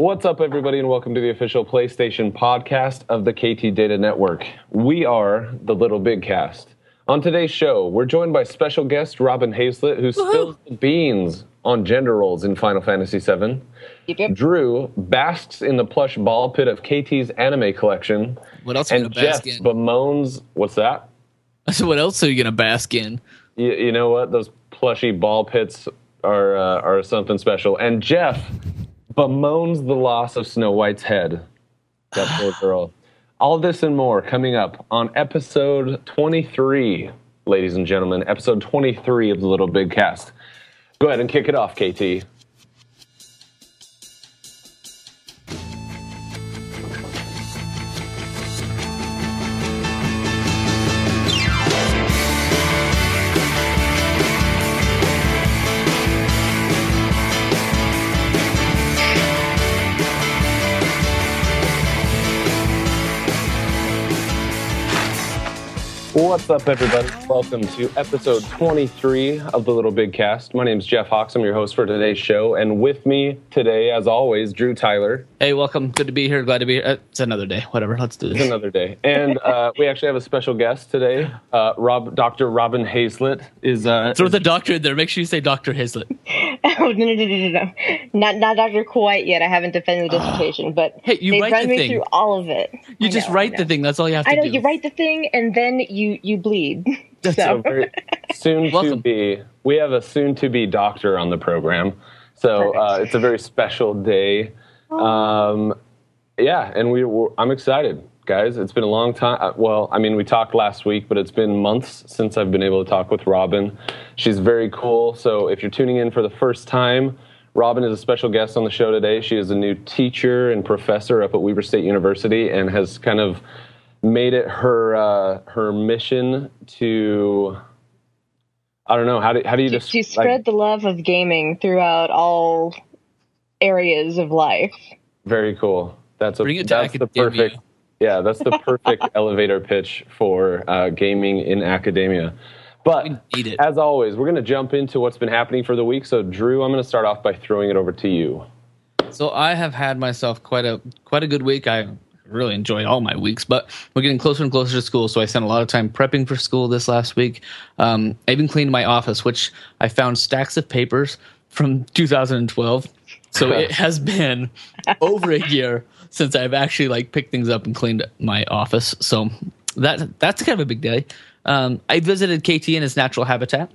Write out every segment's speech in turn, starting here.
What's up, everybody, and welcome to the official PlayStation podcast of the KT Data Network. We are the LittleBigKast. On today's show, we're joined by special guest Robin Haislett, who spills the beans on gender roles in Final Fantasy VII. Yep, yep. Drew basks in the plush ball pit of KT's anime collection. What else are you And gonna Jeff bask in? bemoans, what's that? So what else are you gonna bask in? You, you know what? Those plushy ball pits are uh, are something special. And Jeff bemoans the loss of Snow White's head. That poor girl. All this and more coming up on episode 23, ladies and gentlemen. Episode 23 of the LittleBigKast. Go ahead and kick it off, KT. What's up, everybody? Welcome to episode 23 of the LittleBigKast. My name is Jeff Hawks. I'm your host for today's show. And with me today, as always, Drew Tyler. Hey, welcome. Good to be here. Glad to be here. Uh, it's another day. Whatever. Let's do It's another day. And uh, we actually have a special guest today. Uh, Rob, Dr. Robin Haislett is. Uh, Throw the doctor in there. Make sure you say Doctor Haislett. Oh no no no no no! Not not Doctor quite yet. I haven't defended the dissertation, but Hey, you they write run the me thing. through all of it. You I just know, write the thing. That's all you have to do. I know do. you write the thing and then you you bleed. so so very soon to Welcome. be. We have a soon to be doctor on the program. So uh, it's a very special day. Um, yeah, and we were, I'm excited, guys. It's been a long time. uh, Well, I mean, we talked last week, but it's been months since I've been able to talk with Robin. She's very cool. So if you're tuning in for the first time, Robin is a special guest on the show today. She is a new teacher and professor up at Weber State University and has kind of made it her uh, her mission to I don't know how do how do you to, just to spread the love of gaming throughout all areas of life. very cool. That's a Bring it to that's the perfect yeah that's the perfect elevator pitch for uh, gaming in academia. But as always, we're going to jump into what's been happening for the week. So Drew, I'm going to start off by throwing it over to you. So I have had myself quite a quite a good week. I really enjoyed all my weeks, but we're getting closer and closer to school. So I spent a lot of time prepping for school this last week. Um, I even cleaned my office, which I found stacks of papers from 2012. So it has been over a year since I've actually like picked things up and cleaned my office. So that that's kind of a big day. Um, I visited KT in his natural habitat.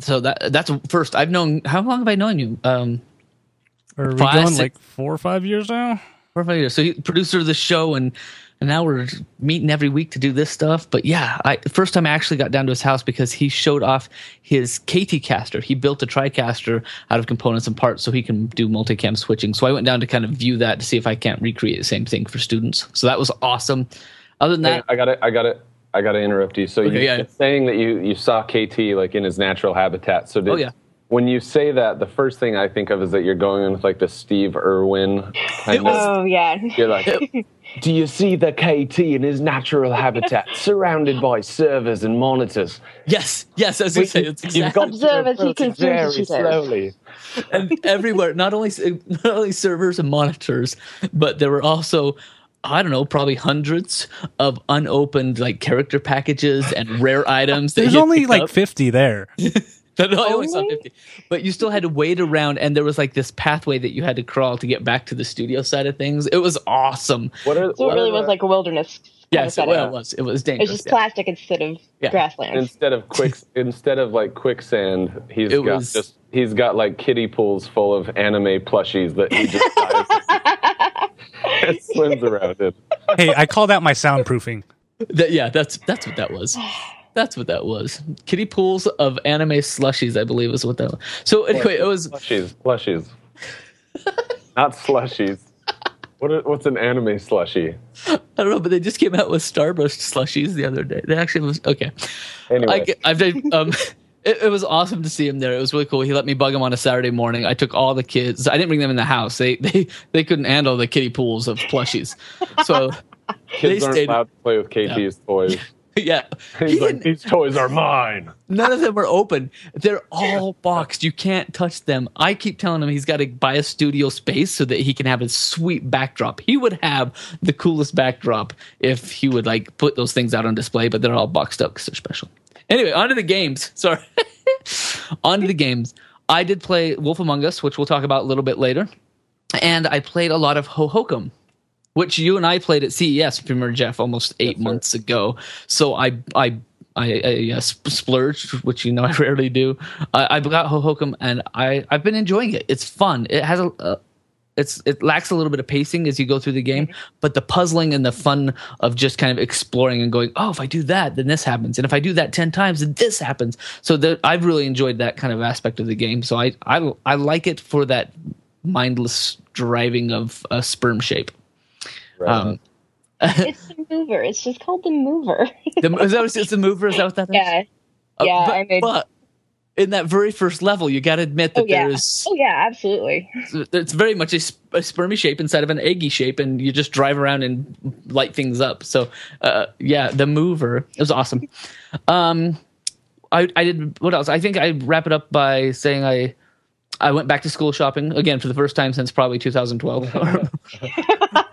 So that that's first. I've known. How long have I known you? Um, Are we Five, going six- like four or five years now? Four or five years. So he producer of the show, and and now we're meeting every week to do this stuff. But yeah, I first time I actually got down to his house because he showed off his KT caster. He built a TriCaster out of components and parts so he can do multicam switching. So I went down to kind of view that to see if I can't recreate the same thing for students. So that was awesome. Other than Hey, that, I got it. I got it. I got to interrupt you. So Okay, you, yeah. you're saying that you you saw KT like in his natural habitat. So did, Oh, yeah. When you say that, the first thing I think of is that you're going in with like the Steve Irwin kind of. Oh yeah. You're like, do you see the KT in his natural habitat, surrounded by servers and monitors? yes, yes, as you say, it's You've exactly got Observe to as he approach it consumes very his slowly. and everywhere not only not only servers and monitors but there were also I don't know, probably hundreds of unopened like character packages and rare items. that There's only like up. 50 there. No, no, I only saw 50. But you still had to wait around, and there was like this pathway that you had to crawl to get back to the studio side of things. It was awesome. What are, So what it really are was the- like a wilderness. kind of Yes, it, setting. well, it was. Dangerous. It was It's just yeah. plastic instead of Yeah. grassland. instead of quick instead of like quicksand, he's It got was- just he's got like kiddie pools full of anime plushies that he just dives and swims around in. hey, I call that my soundproofing. That- yeah, that's that's what that was. That's what that was. Kiddie pools of anime slushies, I believe, is what that was. So anyway, it was slushies, plushies, not slushies. What what's an anime slushie? I don't know, but they just came out with Starburst slushies the other day. They actually was okay. Anyway, I, I've done, um, it, it was awesome to see him there. It was really cool. He let me bug him on a Saturday morning. I took all the kids. I didn't bring them in the house. They they they couldn't handle the kiddie pools of plushies. So kids they aren't stayed- allowed to play with KT's toys. yeah. He like, these toys are mine. None of them are open. They're all boxed. You can't touch them. I keep telling him he's got to buy a studio space so that he can have a sweet backdrop. He would have the coolest backdrop if he would like put those things out on display, but they're all boxed up because they're special. Anyway, on to the games. Sorry. on to the games. I did play Wolf Among Us, which we'll talk about a little bit later. And I played a lot of Ho Hohokum, which you and I played at CES, remember, Jeff, almost eight sir. months ago. So I, I, I, I uh, sp- splurged, which you know I rarely do. I, I got Hohokum, and I, I've been enjoying it. It's fun. It has a, uh, it's it lacks a little bit of pacing as you go through the game, but the puzzling and the fun of just kind of exploring and going, oh, if I do that, then this happens, and if I do that ten times, then this happens. So that I've really enjoyed that kind of aspect of the game. So I I, I like it for that mindless driving of a sperm shape. Right. Um, it's the mover. It's just called the mover. the, is that what it's the mover? Is that what that is? yeah. Uh, yeah, but, I made- but in that very first level, you got to admit that Oh yeah. there is Oh yeah, absolutely. it's very much a, sp- a spermy shape inside of an eggy shape, and you just drive around and light things up. So, uh, yeah, the mover it was awesome. Um, I, I did what else? I think I wrap it up by saying I I went back to school shopping again for the first time since probably 2012.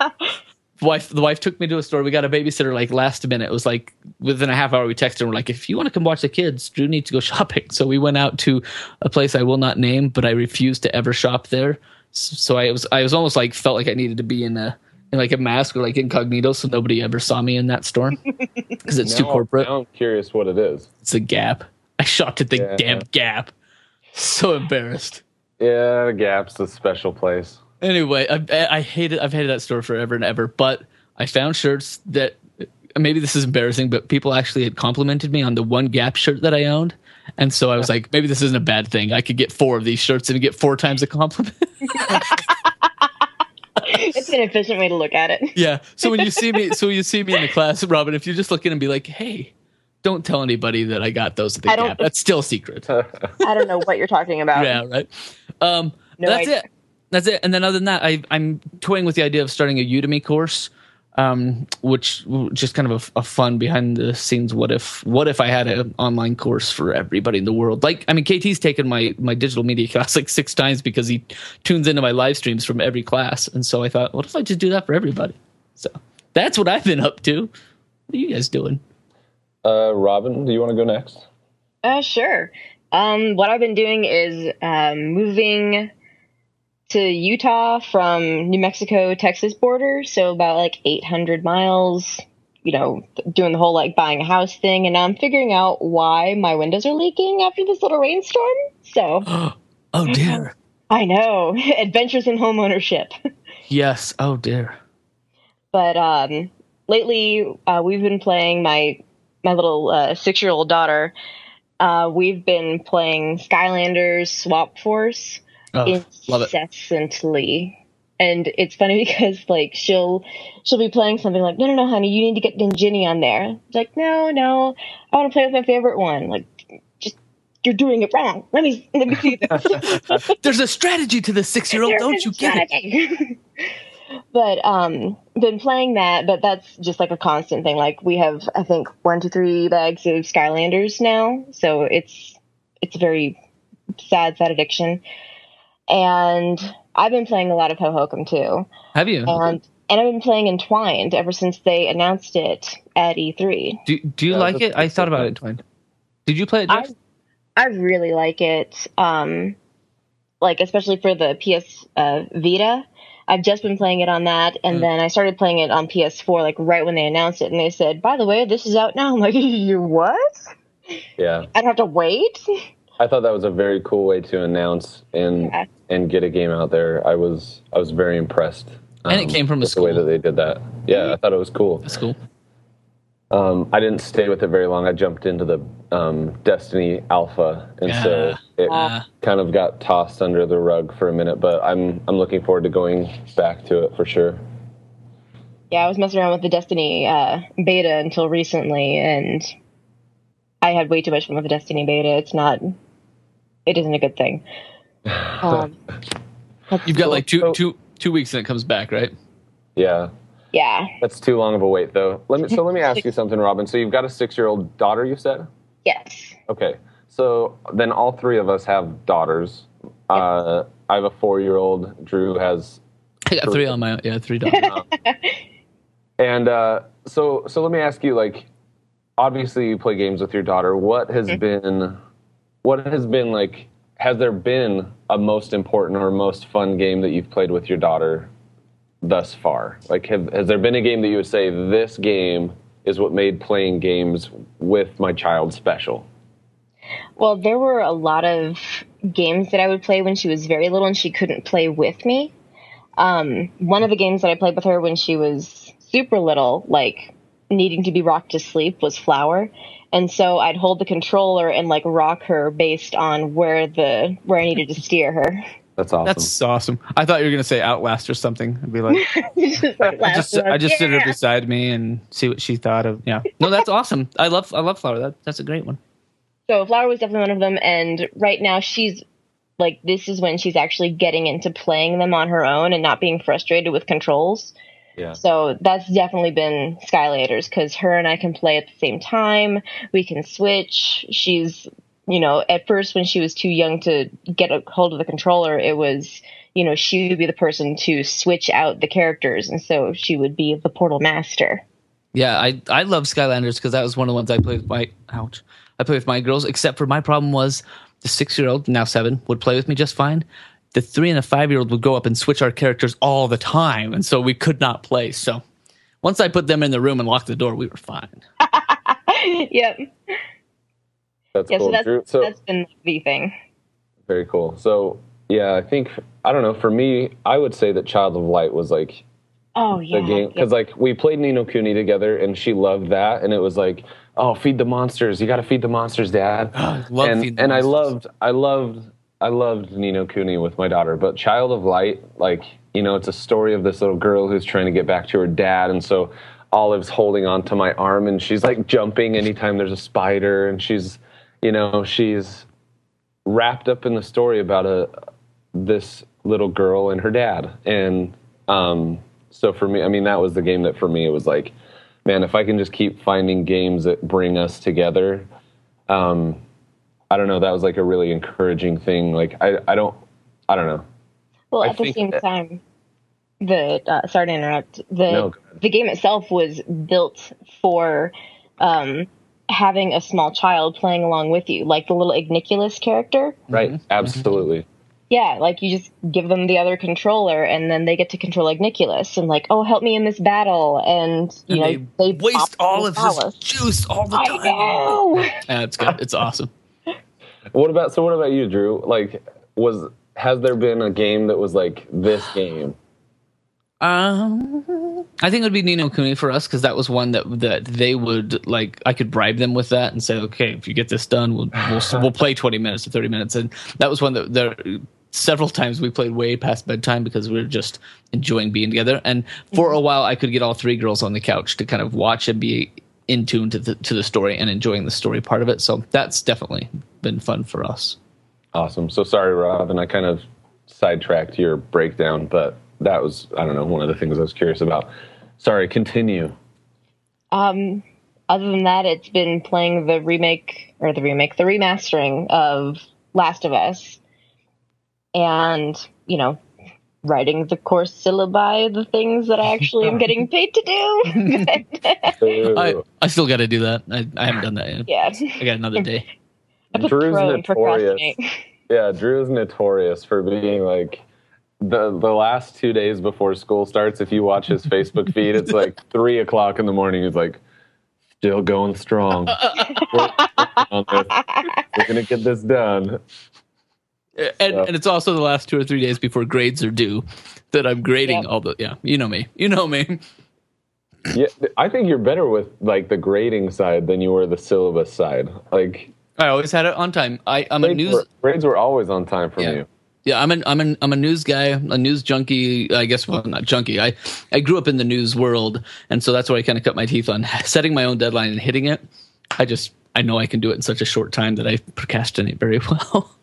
wife the wife took me to a store. We got a babysitter like last minute. It was like within a half hour we texted and we're like, if you want to come watch the kids, Drew needs to go shopping. So we went out to a place I will not name, but I refused to ever shop there. So I was I was almost like felt like I needed to be in a in like a mask or like incognito so nobody ever saw me in that store because it's too corporate. Now I'm curious what it is. It's a Gap. I shopped at the Yeah. damn Gap. So embarrassed. Yeah, the Gap's a special place. Anyway, I, I hated I've hated that store forever and ever. But I found shirts that maybe this is embarrassing, but people actually had complimented me on the one Gap shirt that I owned, and so I was like, maybe this isn't a bad thing. I could get four of these shirts and get four times a compliment. It's an efficient way to look at it. yeah. So when you see me, so you see me in the class, Robin, if you just look in and be like, hey. Don't tell anybody that I got those at the Gap. That's still a secret. I don't know what you're talking about. yeah, right. Um, No that's idea. it. That's it. And then other than that, I, I'm toying with the idea of starting a Udemy course, um, which just kind of a, a fun behind the scenes. What if what if I had an online course for everybody in the world? Like, I mean, KT's taken my my digital media class like six times because he tunes into my live streams from every class, and so I thought, what if I just do that for everybody? So that's what I've been up to. What are you guys doing? Uh, Robin, do you want to go next? Uh, sure. Um, what I've been doing is um, moving to Utah from New Mexico Texas border, so about like 800 miles. You know, doing the whole like buying a house thing, and now I'm figuring out why my windows are leaking after this little rainstorm. So Oh dear. I know adventures in home ownership. yes. Oh dear. but um, lately uh, we've been playing my my little uh, six year old daughter. Uh, we've been playing Skylanders Swap Force Oh, love it. incessantly. And it's funny because like she'll she'll be playing something like no no no honey you need to get Ninjini on there. It's like no no I want to play with my favorite one. Like just you're doing it wrong. Let me let me see this. There's a strategy to the six year old. Don't you get it? but um been playing that but that's just like a constant thing like we have i think one to three bags of skylanders now so it's it's a very sad sad addiction and i've been playing a lot of hohokum too Have you? and and i've been playing entwined ever since they announced it at E e3 Do Do you Yeah, like it? I thought about fun. it. Twine. Did you play it? I Jeff? I really like it. Um, like especially for the PS uh, Vita. I've just been playing it on that, and Mm. then I started playing it on PS4 like right when they announced it, and they said, "By the way, this is out now." I'm like, "You what? Yeah, I don't have to wait." I thought that was a very cool way to announce and Yeah. and get a game out there. I was I was very impressed. And it came from a with the way that they did that. Yeah, I thought it was cool. That's cool. Um, I didn't stay with it very long. I jumped into the um, Destiny Alpha, and so Ah. it Ah. kind of got tossed under the rug for a minute. But I'm I'm looking forward to going back to it for sure. Yeah, I was messing around with the Destiny uh, beta until recently, and I had way too much fun with the Destiny beta. It's not. It isn't a good thing. Um, You've got So- like two so- two two weeks and it comes back, right? Yeah. Yeah. That's too long of a wait, though. Let me. So let me ask you something, Robin. So you've got a six-year-old daughter, you said? Yes. Okay. So then all three of us have daughters. Uh, I have a four-year-old. Drew has I got three on my own. yeah three dollars. And uh, so, so let me ask you, like, obviously you play games with your daughter. What has been, what has been like? Has there been a most important or most fun game that you've played with your daughter thus far? Like, have, has there been a game that you would say this game is what made playing games with my child special? Well, there were a lot of games that I would play when she was very little and she couldn't play with me. Um, one of the games that I played with her when she was super little, like needing to be rocked to sleep, was Flower. And so I'd hold the controller and like rock her based on where the where I needed to steer her. That's awesome. That's awesome. I thought you were gonna say Outlast or something. I'd be like, Just like I just I one. just sit her beside me and see what she thought of. Yeah, no, that's awesome. I love I love Flower. That that's a great one. So Flower was definitely one of them, and right now she's like this is when she's actually getting into playing them on her own and not being frustrated with controls. Yeah. So that's definitely been Skylanders because her and I can play at the same time. We can switch. She's, you know, at first when she was too young to get a hold of the controller, it was, you know, she would be the person to switch out the characters, and so she would be the portal master. Yeah, I I love Skylanders because that was one of the ones I played with my ouch. I played with my girls. Except for my problem was the six year old now seven would play with me just fine. The three and the five year old would go up and switch our characters all the time, and so we could not play. So once I put them in the room and locked the door, we were fine. yep. That's Yeah. cool. So that's Drew, so that's been the thing. very cool. So yeah, I think I don't know. For me, I would say that Child of Light was like Oh yeah. the game because like we played Ni no Kuni together and she loved that and it was like oh feed the monsters you got to feed the monsters dad love and Feed the and I loved I loved I loved Ni no Kuni with my daughter but Child of Light like you know it's a story of this little girl who's trying to get back to her dad and so Olive's holding onto my arm and she's like jumping anytime there's a spider and she's you know she's wrapped up in the story about a this little girl and her dad. And um so for me i mean that was the game that for me it was like man if i can just keep finding games that bring us together um i don't know that was like a really encouraging thing like i i don't i don't know Well, I at the same that- time, the uh, sorry to interrupt. The No, the game itself was built for um, having a small child playing along with you, like the little Igniculus character. right absolutely Yeah, like you just give them the other controller, and then they get to control Igniculus, and like, oh, help me in this battle, and you And know they, waste all the of his juice all the time. I time. know. Yeah, it's good. It's awesome. What about so what about you drew like was has there been a game that was like this game Um, I think it would be Ni no Kuni for us because that was one that that they would like. I could bribe them with that and say, okay, if you get this done, we'll we'll, we'll play twenty minutes to thirty minutes, and that was one that there. Several times we played way past bedtime because we were just enjoying being together. And for a while, I could get all three girls on the couch to kind of watch and be in tune to the to the story and enjoying the story part of it. So that's definitely been fun for us. Awesome. So sorry, Rob, and I kind of sidetracked your breakdown, but that was I don't know one of the things I was curious about. Sorry, continue. Um, other than that, it's been playing the remake or the remake, the remastering of Last of Us, and you know, writing the course syllabi, the things that I actually am getting paid to do. I I still got to do that. I, I haven't done that yet. yeah, I got another day. I Drew's notorious. procrastinate. Yeah, Drew is notorious for being like the the last two days before school starts. If you watch his Facebook feed, it's like three o'clock in the morning. He's like, still going strong. We're, on this. We're gonna get this done. Uh, and, So- and it's also the last two or three days before grades are due that I'm grading Yep. all the yeah you know me you know me Yeah, I think you're better with like the grading side than you were the syllabus side. Like I always had it on time I I'm a news were, grades were always on time from Yeah. you. yeah I'm an I'm an I'm a news guy a news junkie I guess well not junkie I I grew up in the news world and so that's where I kind of cut my teeth on setting my own deadline and hitting it I just I know I can do it in such a short time that I procrastinate very well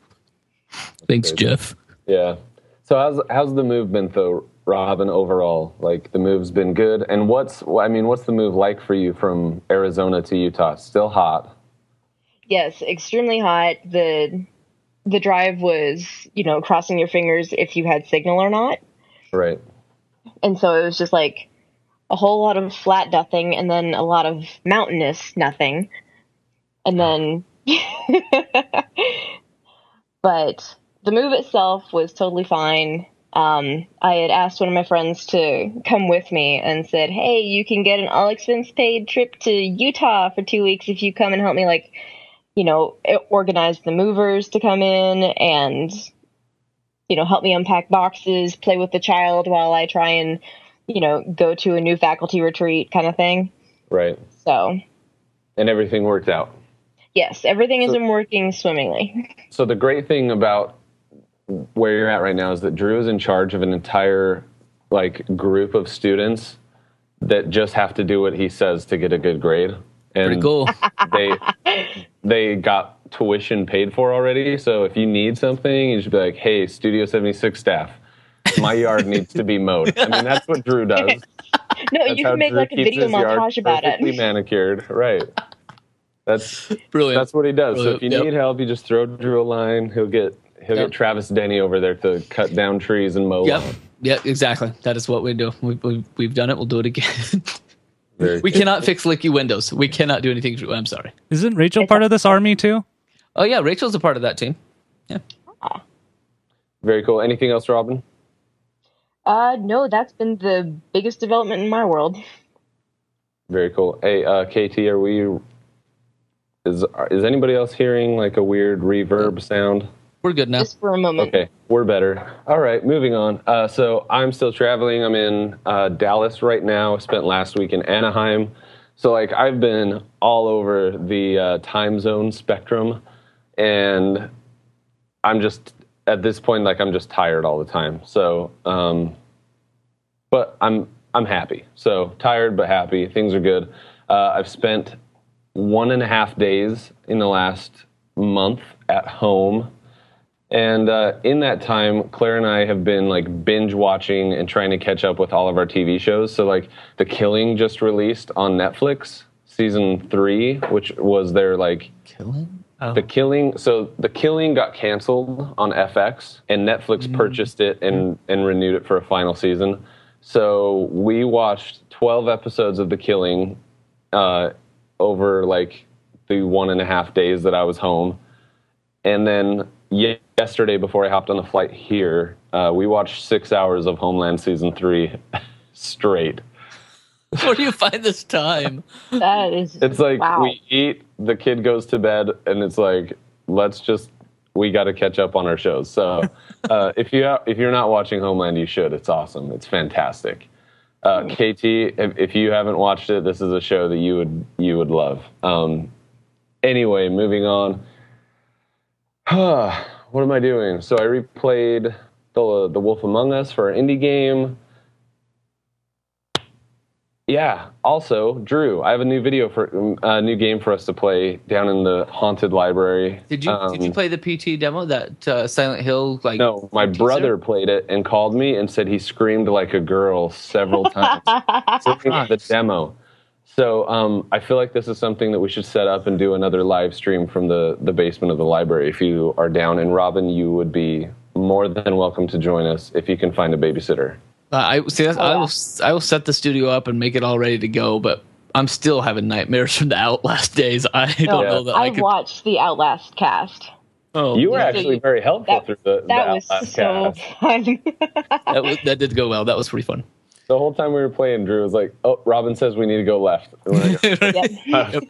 thanks crazy. Jeff Yeah. So how's how's the movement though? Robin, overall? Like the move's been good, and what's I mean, what's the move like for you from Arizona to Utah? Still hot, Yes, extremely hot. The the drive was, you know, crossing your fingers if you had signal or not. right? And so it was just like a whole lot of flat nothing and then a lot of mountainous nothing. And then but the move itself was totally fine. Um, I had asked one of my friends to come with me and said, "Hey, you can get an all expense paid trip to Utah for two weeks if you come and help me, like, you know, organize the movers to come in and, you know, help me unpack boxes, play with the child while I try and, you know, go to a new faculty retreat kind of thing." Right, So, and everything worked out. yes, everything has been working swimmingly. So the great thing about where you're at right now is that Drew is in charge of an entire like group of students that just have to do what he says to get a good grade. And Pretty cool. they they got tuition paid for already. So if you need something, you should be like, "Hey, Studio 76 staff, my yard needs to be mowed." I mean, that's what Drew does. No, That's you how can make Drew like a video montage about perfectly it. manicured, right? That's Brilliant. that's what he does. So if you Yep. need help, you just throw Drew a line. He'll get he'll Yep. get Travis Denny over there to cut down trees and mow. Yep. lawn. Yep. Exactly. That is what we do. We, we, we've done it. We'll do it again. Very we cannot fix leaky windows. We cannot do anything. I'm sorry. Isn't Rachel part of this army too? Oh yeah, Rachel's a part of that team. Yeah. very cool. Anything else, Robin? Uh, no, that's been the biggest development in my world. Very cool. Hey, uh, KT, are we? Is is anybody else hearing like a weird reverb sound? We're good now. Just for a moment. Okay, we're better. All right, moving on. Uh, so I'm still traveling. I'm in uh, Dallas right now. Spent last week in Anaheim. So like I've been all over the uh, time zone spectrum, and I'm just at this point like I'm just tired all the time. So, um, but I'm I'm happy. So tired but happy. Things are good. Uh, I've spent one and a half days in the last month at home and uh, in that time, Claire and I have been like binge watching and trying to catch up with all of our TV shows. So, like, The Killing just released on Netflix, season three, which was their like Killing. Oh. The Killing. So, The Killing got canceled on FX, and Netflix purchased it and and renewed it for a final season. So, we watched 12 episodes of The Killing uh, over like the one and a half days that I was home. And then ye- yesterday, before I hopped on the flight here, uh, we watched six hours of Homeland season three straight. Where do you find this time? That is. It's like Wow. we eat, the kid goes to bed, and it's like let's just we got to catch up on our shows. So uh, if you if you're not watching Homeland, you should. It's awesome. It's fantastic. Uh, KT, if, if you haven't watched it, this is a show that you would you would love. Um, anyway, moving on. what am I doing? So I replayed the the Wolf Among Us for an indie game. Yeah. Also, Drew, I have a new video for a new game for us to play down in the haunted library. Did you did you Um, play the PT demo that uh, Silent Hill like? No, my teaser? brother played it and called me and said he screamed like a girl several times during the demo. So um, I feel like this is something that we should set up and do another live stream from the, the basement of the library. If you are down, and Robin, you would be more than welcome to join us if you can find a babysitter. Uh, I see. That's, I yeah. will. I will set the studio up and make it all ready to go. But I'm still having nightmares from the Outlast days. I don't Yeah. know that I I could. watched the Outlast cast. Oh, You were actually very helpful That- through the, That the was Outlast so cast. fun. that, was, that did go well. That was pretty fun. The whole time we were playing, Drew was like, "Oh, Robin says we need to go left." Like, Yep.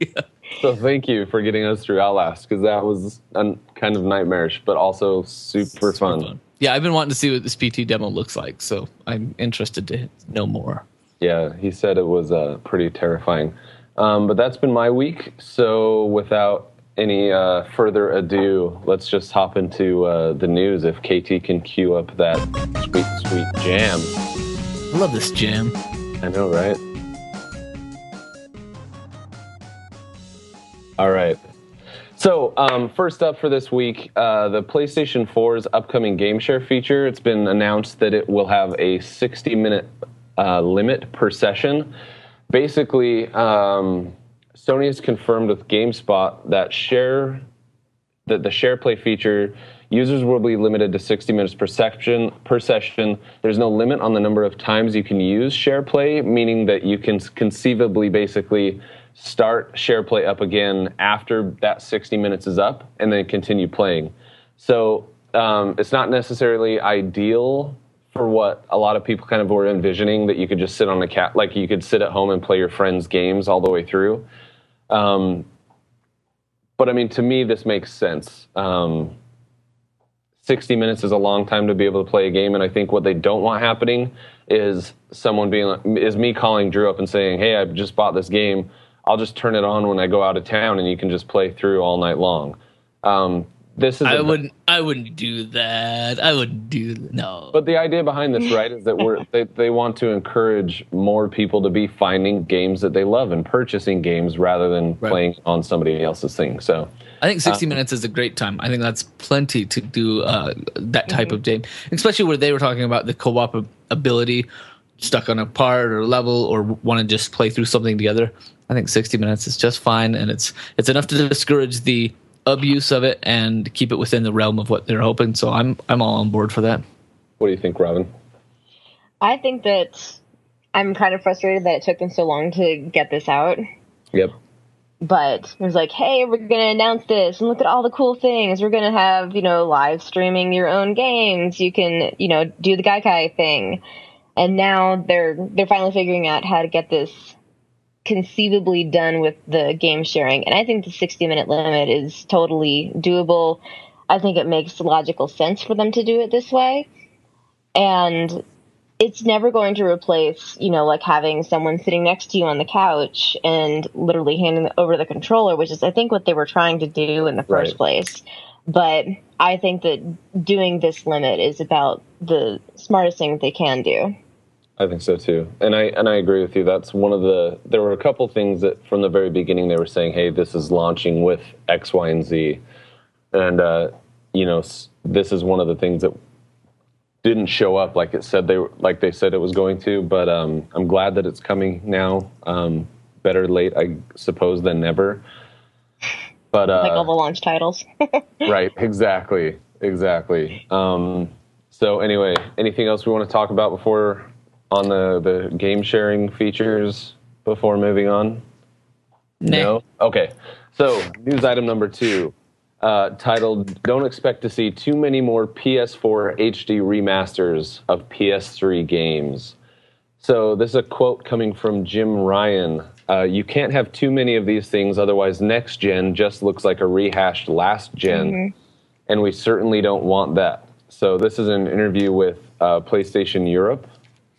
so thank you for getting us through Outlast because that was un- kind of nightmarish, but also super, fun. Yeah, I've been wanting to see what this PT demo looks like, so I'm interested to know more. Yeah, he said it was uh, pretty terrifying. Um, but that's been my week. So without any uh, further ado, let's just hop into uh, the news. If KT can cue up that sweet, sweet jam. I love this jam. I know, right? All right. So, um, first up for this week, uh, the PlayStation 4's upcoming game share feature. It's been announced that it will have a 60 minute uh, limit per session. Basically, um, Sony has confirmed with GameSpot that share that the share play feature users will be limited to 60 minutes per section per session. There's no limit on the number of times you can use share play, meaning that you can conceivably basically start share play up again after that 60 minutes is up and then continue playing. So um, it's not necessarily ideal for what a lot of people kind of were envisioning that you could just sit on a cat, like you could sit at home and play your friends' games all the way through. Um, but I mean, to me, this makes sense. Um, 60 minutes is a long time to be able to play a game, and I think what they don't want happening is someone being is me calling Drew up and saying, "Hey, I just bought this game. I'll just turn it on when I go out of town, and you can just play through all night long." Um, this is I wouldn't I wouldn't do that. I wouldn't do no. But the idea behind this, right, is that we're they, they want to encourage more people to be finding games that they love and purchasing games rather than Right. playing on somebody else's thing. So I think 60 minutes is a great time. I think that's plenty to do uh, that type of game, especially where they were talking about the co-op ability, stuck on a part or level, or want to just play through something together. I think 60 minutes is just fine, and it's it's enough to discourage the abuse of it and keep it within the realm of what they're hoping. So I'm I'm all on board for that. what do you think, Robin? I think that I'm kind of frustrated that it took them so long to get this out. Yep. But it was like, hey, we're gonna announce this and look at all the cool things. We're gonna have, you know, live streaming your own games. You can, you know, do the Gaikai thing. And now they're they're finally figuring out how to get this conceivably done with the game sharing. And I think the 60 minute limit is totally doable. I think it makes logical sense for them to do it this way. And it's never going to replace, you know, like having someone sitting next to you on the couch and literally handing over the controller, which is, I think, what they were trying to do in the first Right. place. But I think that doing this limit is about the smartest thing that they can do. I think so too, and I and I agree with you. That's one of the. There were a couple things that from the very beginning they were saying, "Hey, this is launching with X, Y, and Z," and uh, you know, this is one of the things that didn't show up like it said they were, like they said it was going to. But um, I'm glad that it's coming now. Um, better late, I suppose, than never. But uh, Like all the launch titles. right, exactly, exactly. Um, so anyway, anything else we want to talk about before on the the game sharing features before moving on? Nah. No. Okay. So news item number two, uh, titled "Don't expect to see too many more PS4 HD remasters of PS3 games." So this is a quote coming from Jim Ryan. Uh, you can't have too many of these things, otherwise next gen just looks like a rehashed last gen, and we certainly don't want that. So this is an interview with uh, PlayStation Europe.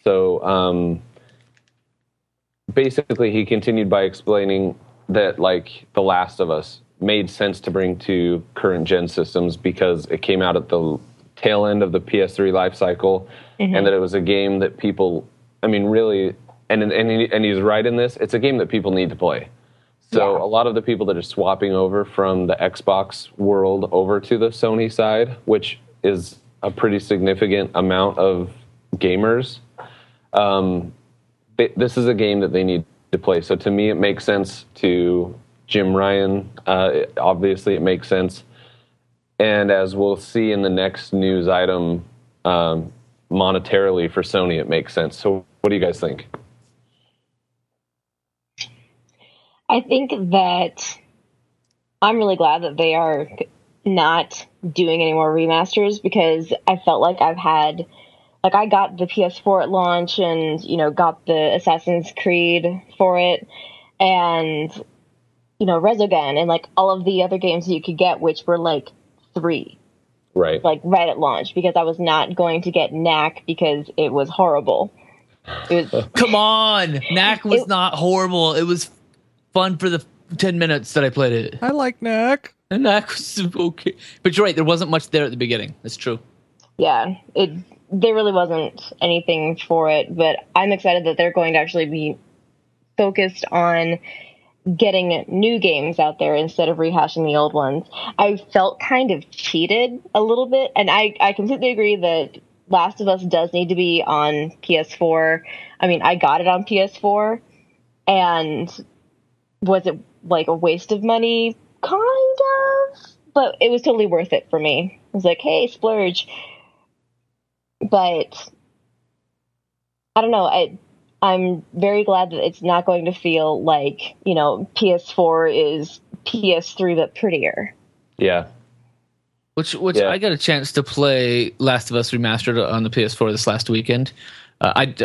So um, basically, he continued by explaining that like The Last of Us made sense to bring to current gen systems because it came out at the tail end of the PS3 life cycle, and that it was a game that people, I mean, really, and and he, and he's right in this. It's a game that people need to play. So Yeah. a lot of the people that are swapping over from the Xbox world over to the Sony side, which is a pretty significant amount of gamers, um, they, this is a game that they need to play. So to me, it makes sense to Jim Ryan. Uh, it- obviously, it makes sense. And as we'll see in the next news item, um, monetarily for Sony, it makes sense. So, what do you guys think? I think that I'm really glad that they are not doing any more remasters because I felt like I've had like I got the PS4 at launch and you know got the Assassin's Creed for it and you know Resogun and like all of the other games that you could get which were like 3 Right. like right at launch because I was not going to get Knack because it was horrible. It was Come on, Knack was It- not horrible. It was fun for the ten minutes that I played it. I like Knack. And Knack was okay, but you're right. There wasn't much there at the beginning. That's true. yeah, it there really wasn't anything for it, but I'm excited that they're going to actually be focused on getting new games out there instead of rehashing the old ones. I felt kind of cheated a little bit, and I, I completely agree that Last of Us does need to be on PS4. I mean, I got it on PS4, and was it like a waste of money? Kind of, but it was totally worth it for me. I was like, hey, splurge. But I don't know. I I'm very glad that it's not going to feel like you know PS4 is PS3 but prettier. Yeah. Which which Yeah. I got a chance to play Last of Us remastered on the PS4 this last weekend. Uh, I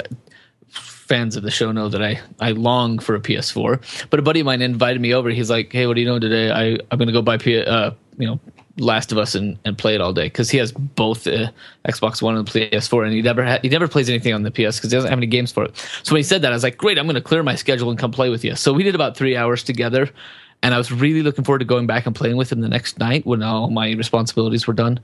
fans of the show know that I I long for a PS4. But a buddy of mine invited me over. He's like, "Hey, what are you doing today? I I'm gonna go buy P uh you know Last of Us and, and play it all day because he has both the Xbox One and the PS4, and he never ha- he never plays anything on the PS because he doesn't have any games for it. So when he said that, I was like, "Great, I'm gonna clear my schedule and come play with you." So we did about three hours together. And I was really looking forward to going back and playing with him the next night when all my responsibilities were done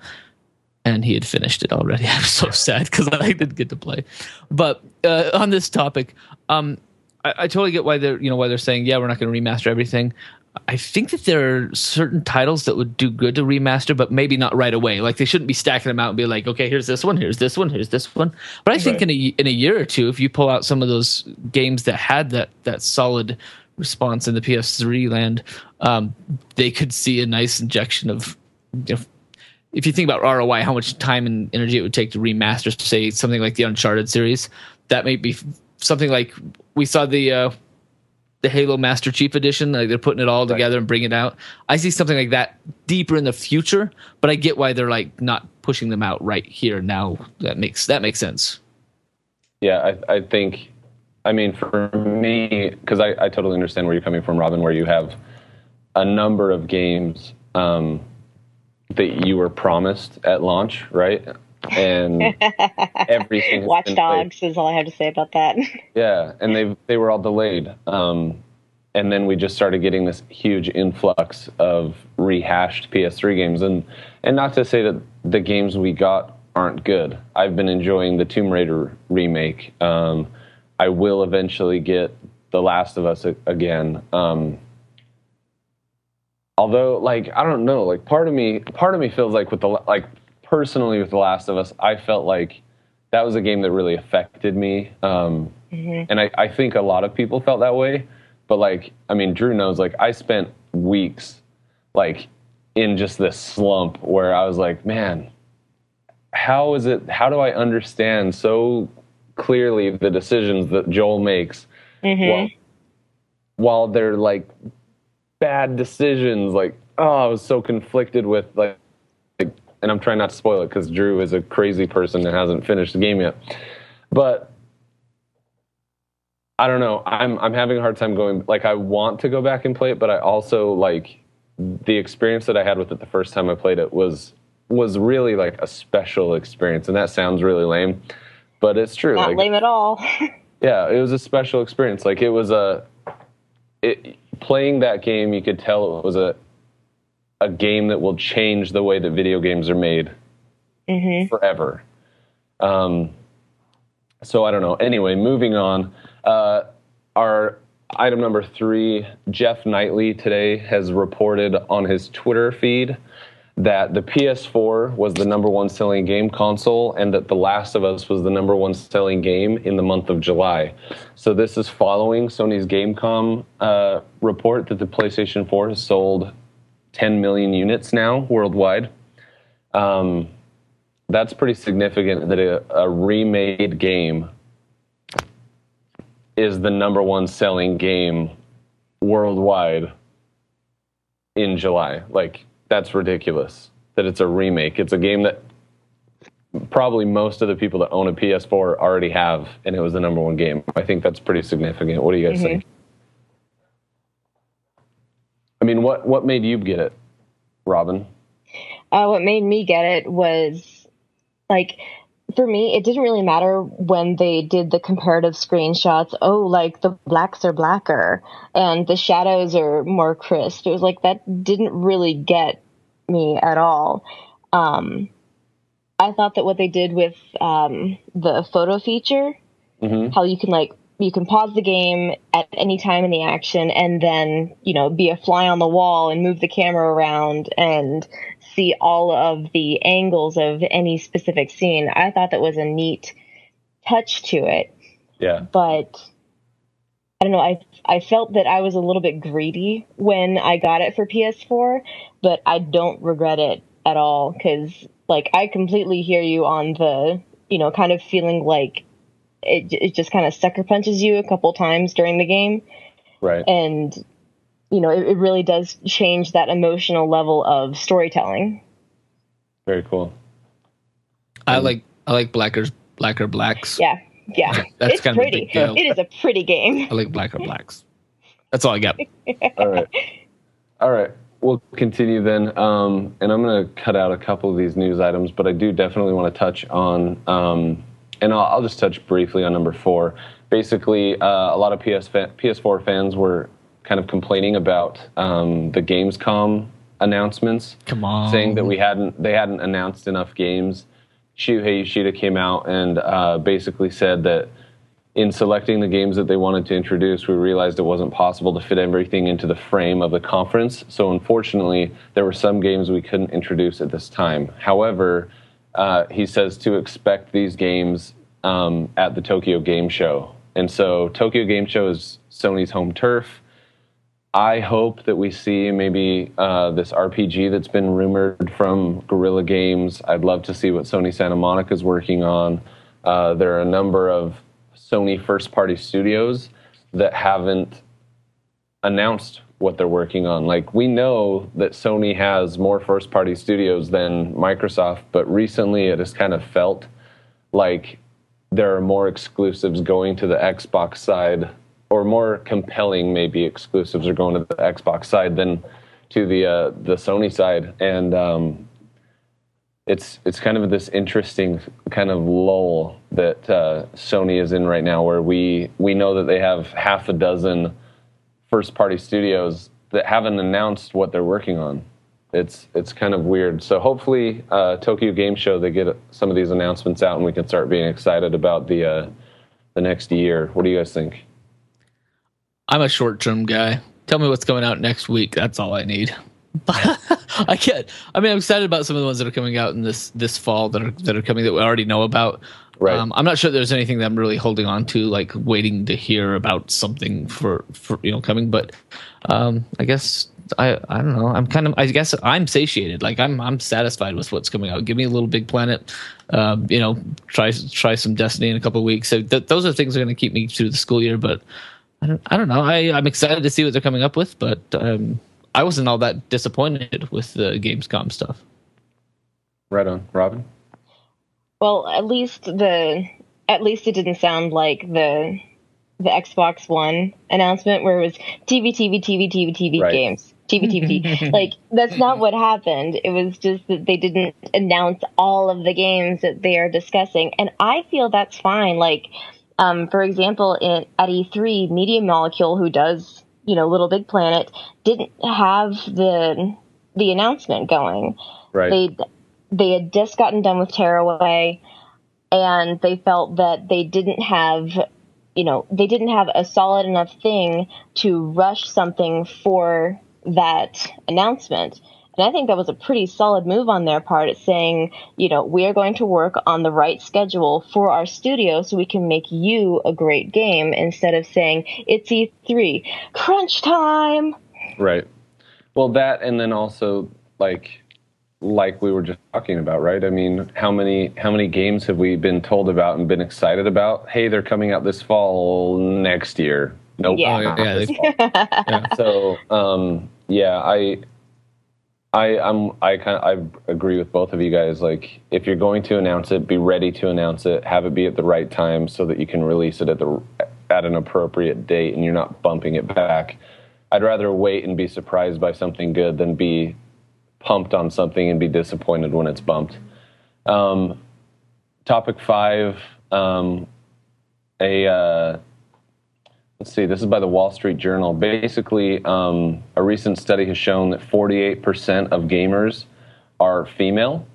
and he had finished it already. I'm so sad because I didn't get to play. But uh, on this topic, um, I, I totally get why they're you know why they're saying yeah we're not going to remaster everything. I think that there are certain titles that would do good to remaster, but maybe not right away. Like they shouldn't be stacking them out and be like, okay, here's this one, here's this one, here's this one. But I think Right. in a in a year or two, if you pull out some of those games that had that that solid response in the PS3 land, um, they could see a nice injection of you know, if you think about ROI, how much time and energy it would take to remaster, say something like the Uncharted series, that may be something like we saw the uh, the Halo Master Chief Edition. Like they're putting it all together and bringing it out. I see something like that deeper in the future, but I get why they're like not pushing them out right here now. That makes that makes sense. Yeah, I, I think, I mean, for me, because I, I totally understand where you're coming from, Robin, where you have a number of games um, that you were promised at launch, right? And everything. Watch Dogs is all I have to say about that. yeah, and they they were all delayed. Um, and then we just started getting this huge influx of rehashed PS3 games, and and not to say that the games we got aren't good. I've been enjoying the Tomb Raider remake. Um, I will eventually get The Last of Us a- again. Um, although, like I don't know, like part of me, part of me feels like with the like personally with The Last of Us, I felt like that was a game that really affected me. Um, And I, I think a lot of people felt that way. But like, I mean, Drew knows, like, I spent weeks like in just this slump where I was like, man, how is it, how do I understand so clearly the decisions that Joel makes while, while they're like bad decisions? Like, oh, I was so conflicted with like and I'm trying not to spoil it because Drew is a crazy person and hasn't finished the game yet. But I don't know. I'm I'm having a hard time going. Like I want to go back and play it, but I also like the experience that I had with it the first time I played it was was really like a special experience, and that sounds really lame, but it's true. Not like, lame at all. yeah, it was a special experience. Like it was a it, playing that game. You could tell it was a a game that will change the way that video games are made forever. Um, so I don't know. Anyway, moving on. Uh, our item number three, Geoff Keighley today has reported on his Twitter feed that the PS4 was the number one selling game console and that The Last of Us was the number one selling game in the month of July. So this is following Sony's Gamescom uh, report that the PlayStation 4 has sold 10 million units now worldwide. Um, that's pretty significant that a, a remade game is the number one selling game worldwide in July. Like, that's ridiculous that it's a remake. It's a game that probably most of the people that own a PS4 already have, and it was the number one game. I think that's pretty significant. What do you guys think? I mean, what, what made you get it, Robin? Uh, what made me get it was like for me, it didn't really matter when they did the comparative screenshots. Oh, like the blacks are blacker and the shadows are more crisp. It was like that didn't really get me at all. Um, I thought that what they did with um, the photo feature, Mhm. how you can like you can pause the game at any time in the action and then you know be a fly on the wall and move the camera around and see all of the angles of any specific scene. I thought that was a neat touch to it. Yeah. But I don't know. I I felt that I was a little bit greedy when I got it for PS4, but I don't regret it at all because like I completely hear you on the you know kind of feeling like it it just kind of sucker punches you a couple times during the game, Right. and you know it, it really does change that emotional level of storytelling. Very cool. I like I like blackers blacker blacks. Yeah, yeah, That's it's kind of a pretty. big deal. It is a pretty game. I like blacker blacks. That's all I got. All right. All right. We'll continue then. Um, and I'm going to cut out a couple of these news items, but I do definitely want to touch on, um, and I'll, I'll just touch briefly on number four. Basically, uh, a lot of PS fa- PS4 fans were kind of complaining about um, the Gamescom announcements Come on. saying that we hadn't they hadn't announced enough games. Shuhei Yoshida came out and uh, basically said that in selecting the games that they wanted to introduce, we realized it wasn't possible to fit everything into the frame of the conference. So unfortunately, there were some games we couldn't introduce at this time. However, uh, he says to expect these games um, at the Tokyo Game Show. And so Tokyo Game Show is Sony's home turf. I hope that we see maybe uh, this RPG that's been rumored from Guerrilla Games. I'd love to see what Sony Santa Monica is working on. Uh, there are a number of Sony first party studios that haven't announced what they're working on. Like, we know that Sony has more first party studios than Microsoft, but recently it has kind of felt like there are more exclusives going to the Xbox side, or more compelling maybe exclusives are going to the Xbox side than to the uh, the Sony side, and um, it's it's kind of this interesting kind of lull that uh, Sony is in right now, where we we know that they have half a dozen first party studios that haven't announced what they're working on. It's it's kind of weird. So hopefully, uh, Tokyo Game Show they get some of these announcements out, and we can start being excited about the uh, the next year. What do you guys think? I'm a short term guy. Tell me what's coming out next week. That's all I need. I get. I mean, I'm excited about some of the ones that are coming out in this this fall that are that are coming that we already know about. Right. Um, I'm not sure there's anything that I'm really holding on to, like waiting to hear about something for for you know coming. But um, I guess I I don't know. I'm kind of I guess I'm satiated. Like I'm I'm satisfied with what's coming out. Give me a LittleBigPlanet. Um, you know, try try some Destiny in a couple of weeks. So th- those are things that are going to keep me through the school year. But I don't I don't know. I I'm excited to see what they're coming up with. But um, I wasn't all that disappointed with the Gamescom stuff. Right on, Robin. Well, at least the at least it didn't sound like the the Xbox One announcement where it was TV, TV, TV, TV, TV Right. games. TV, TV, TV. like that's not what happened. It was just that they didn't announce all of the games that they are discussing, and I feel that's fine. Like, um, for example, in, at E3, Media Molecule, who does you know LittleBigPlanet, didn't have the the announcement going Right. they they had just gotten done with Tearaway, and they felt that they didn't have, you know, they didn't have a solid enough thing to rush something for that announcement. And I think that was a pretty solid move on their part at saying, you know, we are going to work on the right schedule for our studio so we can make you a great game instead of saying it's E3, crunch time. Right. Well, that and then also like like we were just talking about, right? I mean, how many how many games have we been told about and been excited about? Hey, they're coming out this fall next year. Nope. Yeah. not Oh, yeah, this they- So, um, yeah, I I I'm I kind of I agree with both of you guys. Like, if you're going to announce it, be ready to announce it. Have it be at the right time so that you can release it at the at an appropriate date, and you're not bumping it back. I'd rather wait and be surprised by something good than be pumped on something and be disappointed when it's bumped. Um, topic five, um, a uh, let's see, this is by the Wall Street Journal. Basically, um, a recent study has shown that 48% of gamers are female.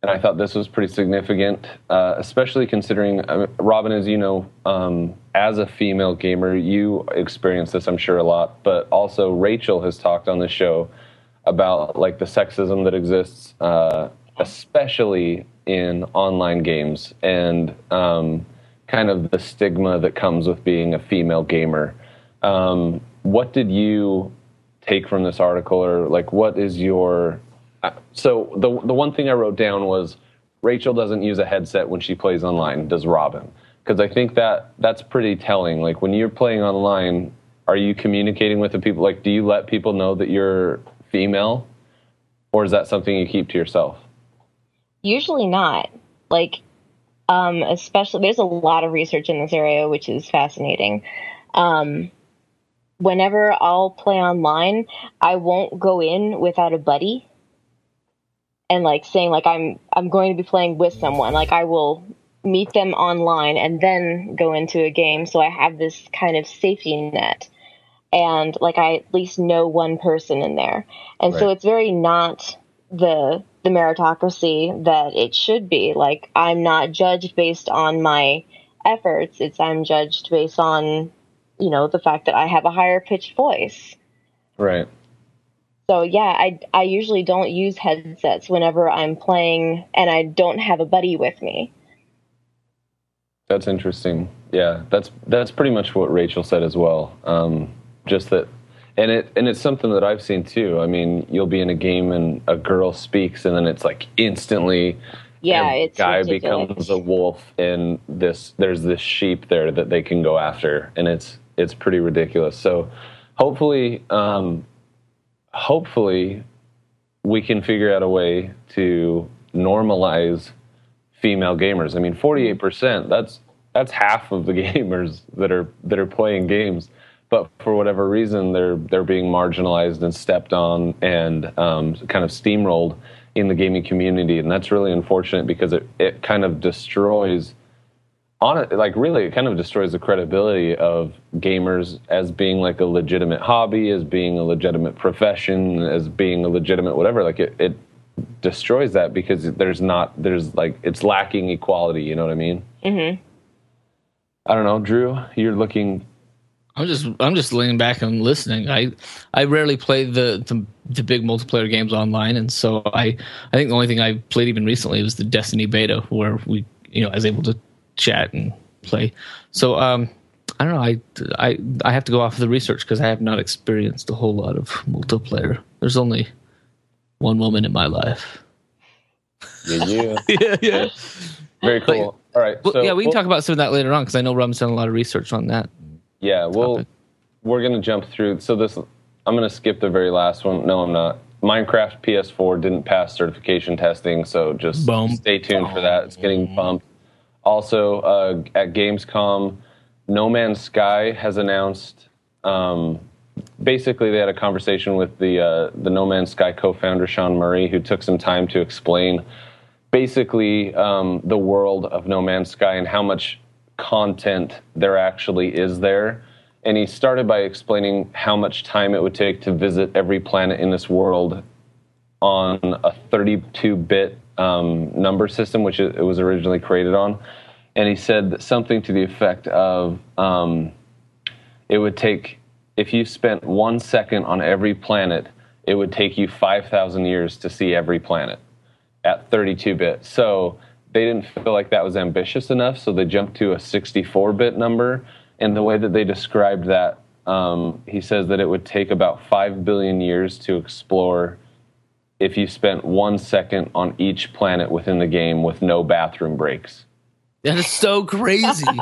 And I thought this was pretty significant, uh, especially considering, uh, Robin, as you know, um, as a female gamer, you experience this, I'm sure, a lot. But also, Rachel has talked on the show about like the sexism that exists, uh, especially in online games, and um, kind of the stigma that comes with being a female gamer. Um, what did you take from this article, or like, what is your uh, so the the one thing I wrote down was Rachel doesn't use a headset when she plays online. Does Robin? Because I think that that's pretty telling. Like when you're playing online, are you communicating with the people? Like, do you let people know that you're female, or is that something you keep to yourself? Usually not. Like, um, especially there's a lot of research in this area, which is fascinating. Um, whenever I'll play online, I won't go in without a buddy and like saying like I'm I'm going to be playing with someone. Like I will meet them online and then go into a game so I have this kind of safety net. And like I at least know one person in there. And right. so it's very not the the meritocracy that it should be. Like I'm not judged based on my efforts. It's I'm judged based on, you know, the fact that I have a higher pitched voice. Right. So yeah, I I usually don't use headsets whenever I'm playing and I don't have a buddy with me. That's interesting. Yeah, that's that's pretty much what Rachel said as well. Um, just that, and it and it's something that I've seen too. I mean, you'll be in a game and a girl speaks, and then it's like instantly, yeah, it's guy ridiculous. becomes a wolf, and this there's this sheep there that they can go after, and it's it's pretty ridiculous. So, hopefully, um, hopefully we can figure out a way to normalize female gamers. I mean, 48%, that's that's half of the gamers that are that are playing games, but for whatever reason they're they're being marginalized and stepped on and um, kind of steamrolled in the gaming community, and that's really unfortunate because it, it kind of destroys on it, like really, it kind of destroys the credibility of gamers as being like a legitimate hobby, as being a legitimate profession, as being a legitimate whatever. Like it, it destroys that because there's not, there's like, it's lacking equality. You know what I mean? Mm-hmm. I don't know, Drew. You're looking. I'm just, I'm just leaning back and listening. I, I rarely play the, the the big multiplayer games online, and so I, I think the only thing I played even recently was the Destiny beta, where we, you know, I was able to chat and play. So um, I don't know. I, I I have to go off of the research because I have not experienced a whole lot of multiplayer. There's only one woman in my life. Yeah, yeah, yeah, yeah. Very cool. All right. Well, so yeah, we can we'll- talk about some of that later on because I know Robin's done a lot of research on that. Yeah, well, topic. we're gonna jump through. So this, I'm gonna skip the very last one. No, I'm not. Minecraft PS4 didn't pass certification testing, so just Boom. stay tuned for that. It's getting bumped. Also, uh, at Gamescom, No Man's Sky has announced. Um, basically, they had a conversation with the uh, the No Man's Sky co-founder Sean Murray, who took some time to explain basically um, the world of No Man's Sky and how much content there actually is there. And he started by explaining how much time it would take to visit every planet in this world on a 32 bit um, number system, which it was originally created on. And he said something to the effect of um, it would take, if you spent one second on every planet, it would take you 5,000 years to see every planet at 32 bit. So they didn't feel like that was ambitious enough, so they jumped to a 64 bit number. And the way that they described that, um, he says that it would take about 5 billion years to explore if you spent one second on each planet within the game with no bathroom breaks. That is so crazy.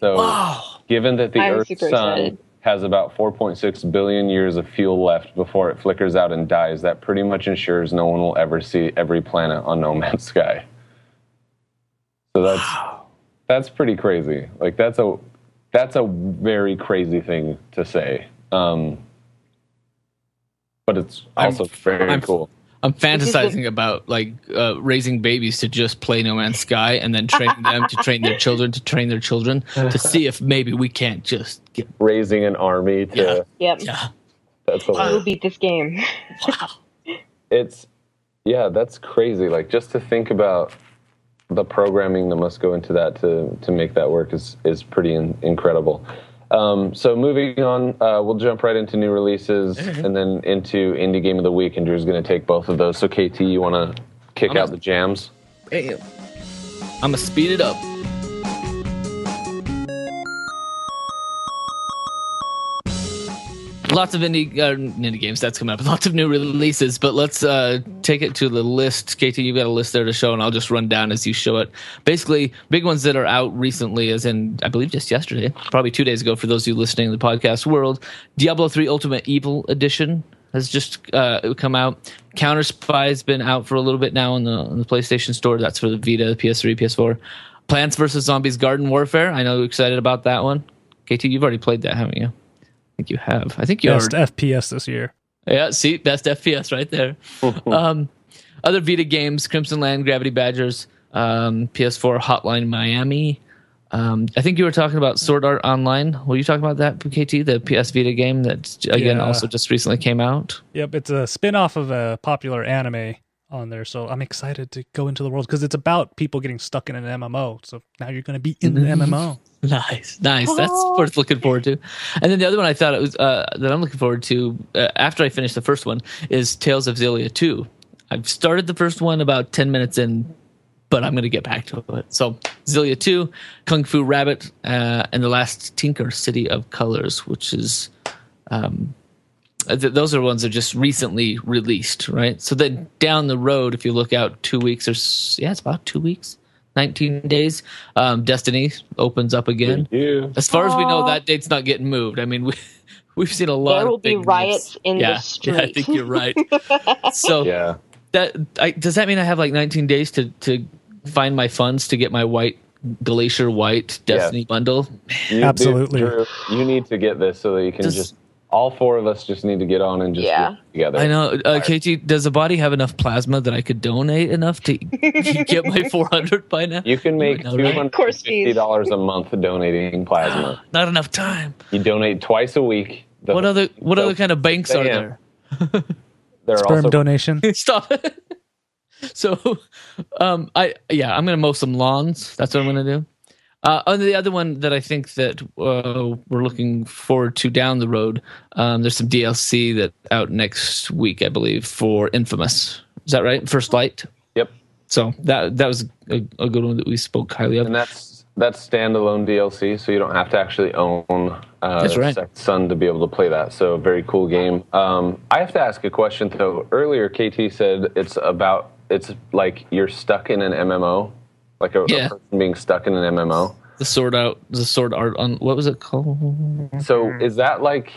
So, wow. given that the I'm Earth's sun excited. has about 4.6 billion years of fuel left before it flickers out and dies, that pretty much ensures no one will ever see every planet on No Man's Sky. So that's that's pretty crazy. Like that's a that's a very crazy thing to say. Um, but it's I'm- also very I'm- cool. I'm fantasizing about like uh, raising babies to just play No Man's Sky and then training them to train their children to train their children to see if maybe we can't just get Raising an army to Yeah. Yep. yeah. that's We'll beat this game. Wow. it's yeah that's crazy like just to think about the programming that must go into that to to make that work is is pretty in, incredible. Um, so moving on, uh, we'll jump right into new releases and then into indie game of the week. And Drew's going to take both of those. So KT, you want to kick I'm out gonna- the jams? I'm gonna speed it up. Lots of indie uh, indie games that's coming up. Lots of new releases, but let's uh, take it to the list. KT, you've got a list there to show, and I'll just run down as you show it. Basically, big ones that are out recently, as in I believe just yesterday, probably two days ago for those of you listening in the podcast world. Diablo 3 Ultimate Evil Edition has just uh, come out. CounterSpy's been out for a little bit now in the, on the PlayStation Store. That's for the Vita, PS3, PS4. Plants vs Zombies Garden Warfare. I know you're excited about that one. KT, you've already played that, haven't you? I think you have. I think you are. Best are. FPS this year. Yeah, see, best FPS right there. um, other Vita games: Crimsonland, Gravity Badgers, um, PS4 Hotline Miami. Um, I think you were talking about Sword Art Online. Were you talking about that, KT? The PS Vita game that again Yeah. also just recently came out. Yep, it's a spin-off of a popular anime on there, so I'm excited to go into the world because it's about people getting stuck in an MMO. So now you're going to be in the MMO. Nice, nice. That's worth looking forward to. And then the other one I thought it was uh, that I'm looking forward to uh, after I finish the first one is Tales of Xillia 2. I've started the first one about 10 minutes in, but I'm going to get back to it. So Zillia 2, Kung Fu Rabbit, uh, and the last Tinker City of Colors, which is um, th- those are ones that are just recently released, right? So then down the road, if you look out two weeks or s- yeah, it's about two weeks, 19 days, um, Destiny opens up again. You. As far as we know, that date's not getting moved. I mean, we, we've seen a lot. There of will be riots moves. in yeah, the Yeah, I think you're right. so Yeah. that I, does that mean I have like 19 days to to find my funds to get my white glacier white Destiny bundle? You, Absolutely. Drew, you need to get this so that you can Does- just. All four of us just need to get on and just Yeah. together. I know. Uh, KT, does the body have enough plasma that I could donate enough to get my 400 by now? You can make know, right? two hundred and fifty dollars a month donating plasma. Not enough time. You donate twice a week. The- What other what so other kind of banks are Damn. there? There are Sperm also donation. Stop it. So, um, I yeah, I'm gonna mow some lawns. That's what I'm gonna do. Uh, and the other one that I think that uh, we're looking forward to down the road, um, there's some DLC that out next week, I believe, for Infamous. Is that right? First Light. Yep. So that that was a, a good one that we spoke highly of. And that's that's standalone DLC, so you don't have to actually own uh, That's right. Son to be able to play that. So very cool game. Um, I have to ask a question though. Earlier, KT said it's about it's like you're stuck in an MMO, like a, a person being stuck in an MMO. The sword out, the sword art on what was it called? So is that like?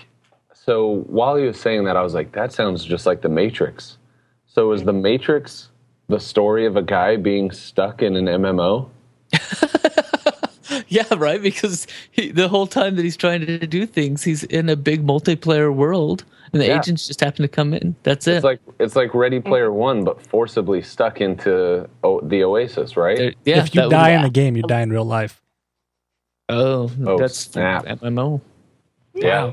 So while he was saying that, I was like, that sounds just like the Matrix. So is the Matrix the story of a guy being stuck in an MMO? Yeah, right. Because he, the whole time that he's trying to do things, he's in a big multiplayer world, and the Yeah. agents just happen to come in. That's it. It's like it's like Ready Player One, but forcibly stuck into o- the Oasis, right? There- yeah, if you die was- in the game, you die in real life. oh, Oh, that's snap. MMO. yeah.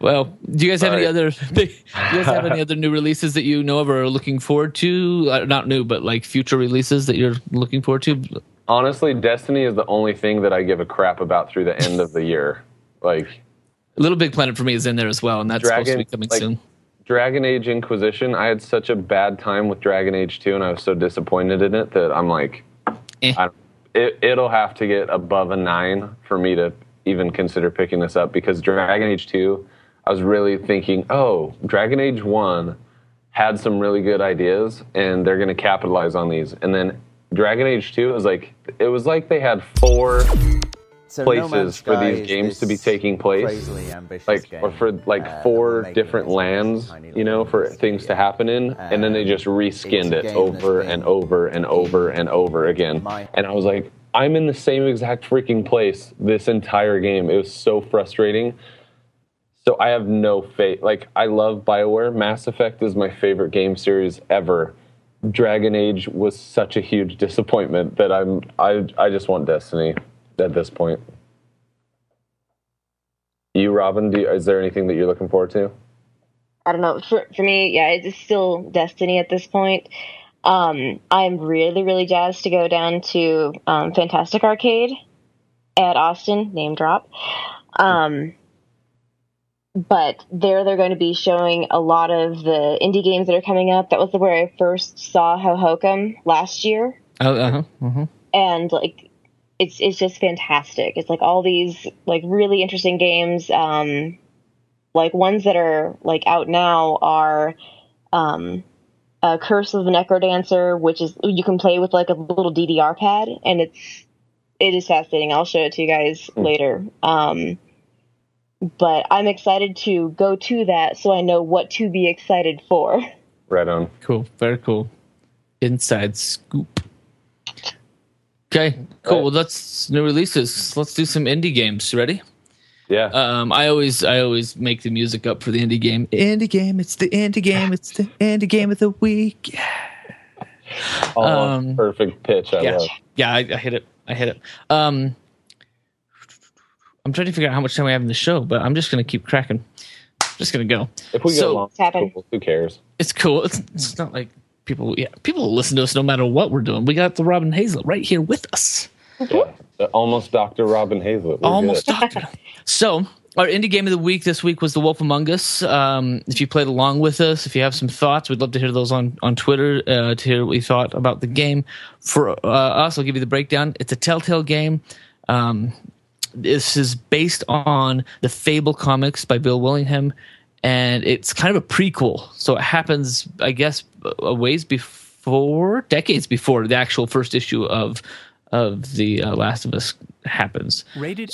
Well, do you guys have any Sorry. other? Do you guys have any other new releases that you know of or are looking forward to? Uh, not new, but like future releases that you're looking forward to. Honestly, Destiny is the only thing that I give a crap about through the end of the year. Like LittleBigPlanet for me is in there as well, and that's supposed to be coming like- soon. Dragon Age Inquisition, I had such a bad time with Dragon Age 2 and I was so disappointed in it that I'm like Eh. I don't, it, it'll have to get above a 9 for me to even consider picking this up because Dragon Age 2 I was really thinking, "Oh, Dragon Age 1 had some really good ideas and they're going to capitalize on these." And then Dragon Age 2 was like it was like they had four So places No for these games to be taking place. like game, or for like uh, four different making as a lands you know for things to happen in and then they just Um, reskinned it over and over and over and over again. and i was like i'm in the same exact freaking place this entire game. It was so frustrating. So i have no faith like i love bioware. Mass effect is my favorite game series ever dragon age was such a huge disappointment that i'm i, I just want destiny at this point you robin do you, is there anything that you're looking forward to I don't know. For for me, yeah, it's still Destiny at this point. Um, I'm really, really jazzed to go down to um, Fantastic Arcade at Austin, name drop. Um, but there they're going to be showing a lot of the indie games that are coming up. That was where I first saw Hohokum last year. Oh, uh-huh, uh-huh. And like it's it's just fantastic. It's like all these like really interesting games. Um, like ones that are like out now are um, uh, Curse of the Necrodancer, which is you can play with like a little DDR pad, and it's it is fascinating. I'll show it to you guys Mm. later. Um, but I'm excited to go to that so I know what to be excited for. Right on. Cool. Very cool. Inside scoop. Okay, cool. Well, let's new releases. Let's do some indie games. Ready? Yeah. Um, I always, I always make the music up for the indie game. Indie game. It's the indie game. It's the indie game of the week. Yeah. All um, perfect pitch. I yeah, love. yeah. I, I hit it. I hit it. Um, I'm trying to figure out how much time we have in the show, but I'm just gonna keep cracking. just gonna go. If we So- go long, Happen. cool. who cares? It's cool. It's, it's not like people. Yeah, people will listen to us no matter what we're doing. We got the Robin Haislett right here with us. Yeah. Almost Dr. Robin Haislett. We're Almost good. doctor. so our indie game of the week this week was The Wolf Among Us. Um, if you played along with us, if you have some thoughts, we'd love to hear those on on Twitter uh, to hear what you thought about the game. For uh, us, I'll give you the breakdown. It's a Telltale game. Um, this is based on the Fable comics by Bill Willingham, and it's kind of a prequel. So it happens, I guess, a ways before, decades before the actual first issue of of the uh, Last of Us happens. Rated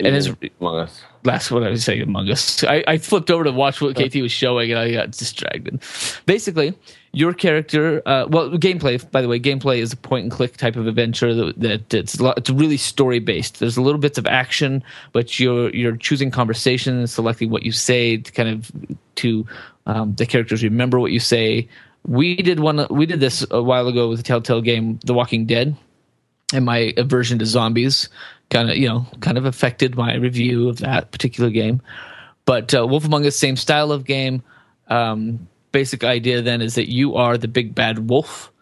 And his Among Us. last what I was saying Among Us. I, I flipped over to watch what KT was showing and I got distracted. Basically, your character, uh, well, gameplay. By the way, gameplay is a point and click type of adventure that, that it's it's really story based. There's a little bits of action, but you're you're choosing conversation selecting what you say to kind of to um, the characters remember what you say. We did one. We did this a while ago with the Telltale game, The Walking Dead and my aversion to zombies kind of you know kind of affected my review of that particular game but uh, wolf among us same style of game um, basic idea then is that you are the big bad wolf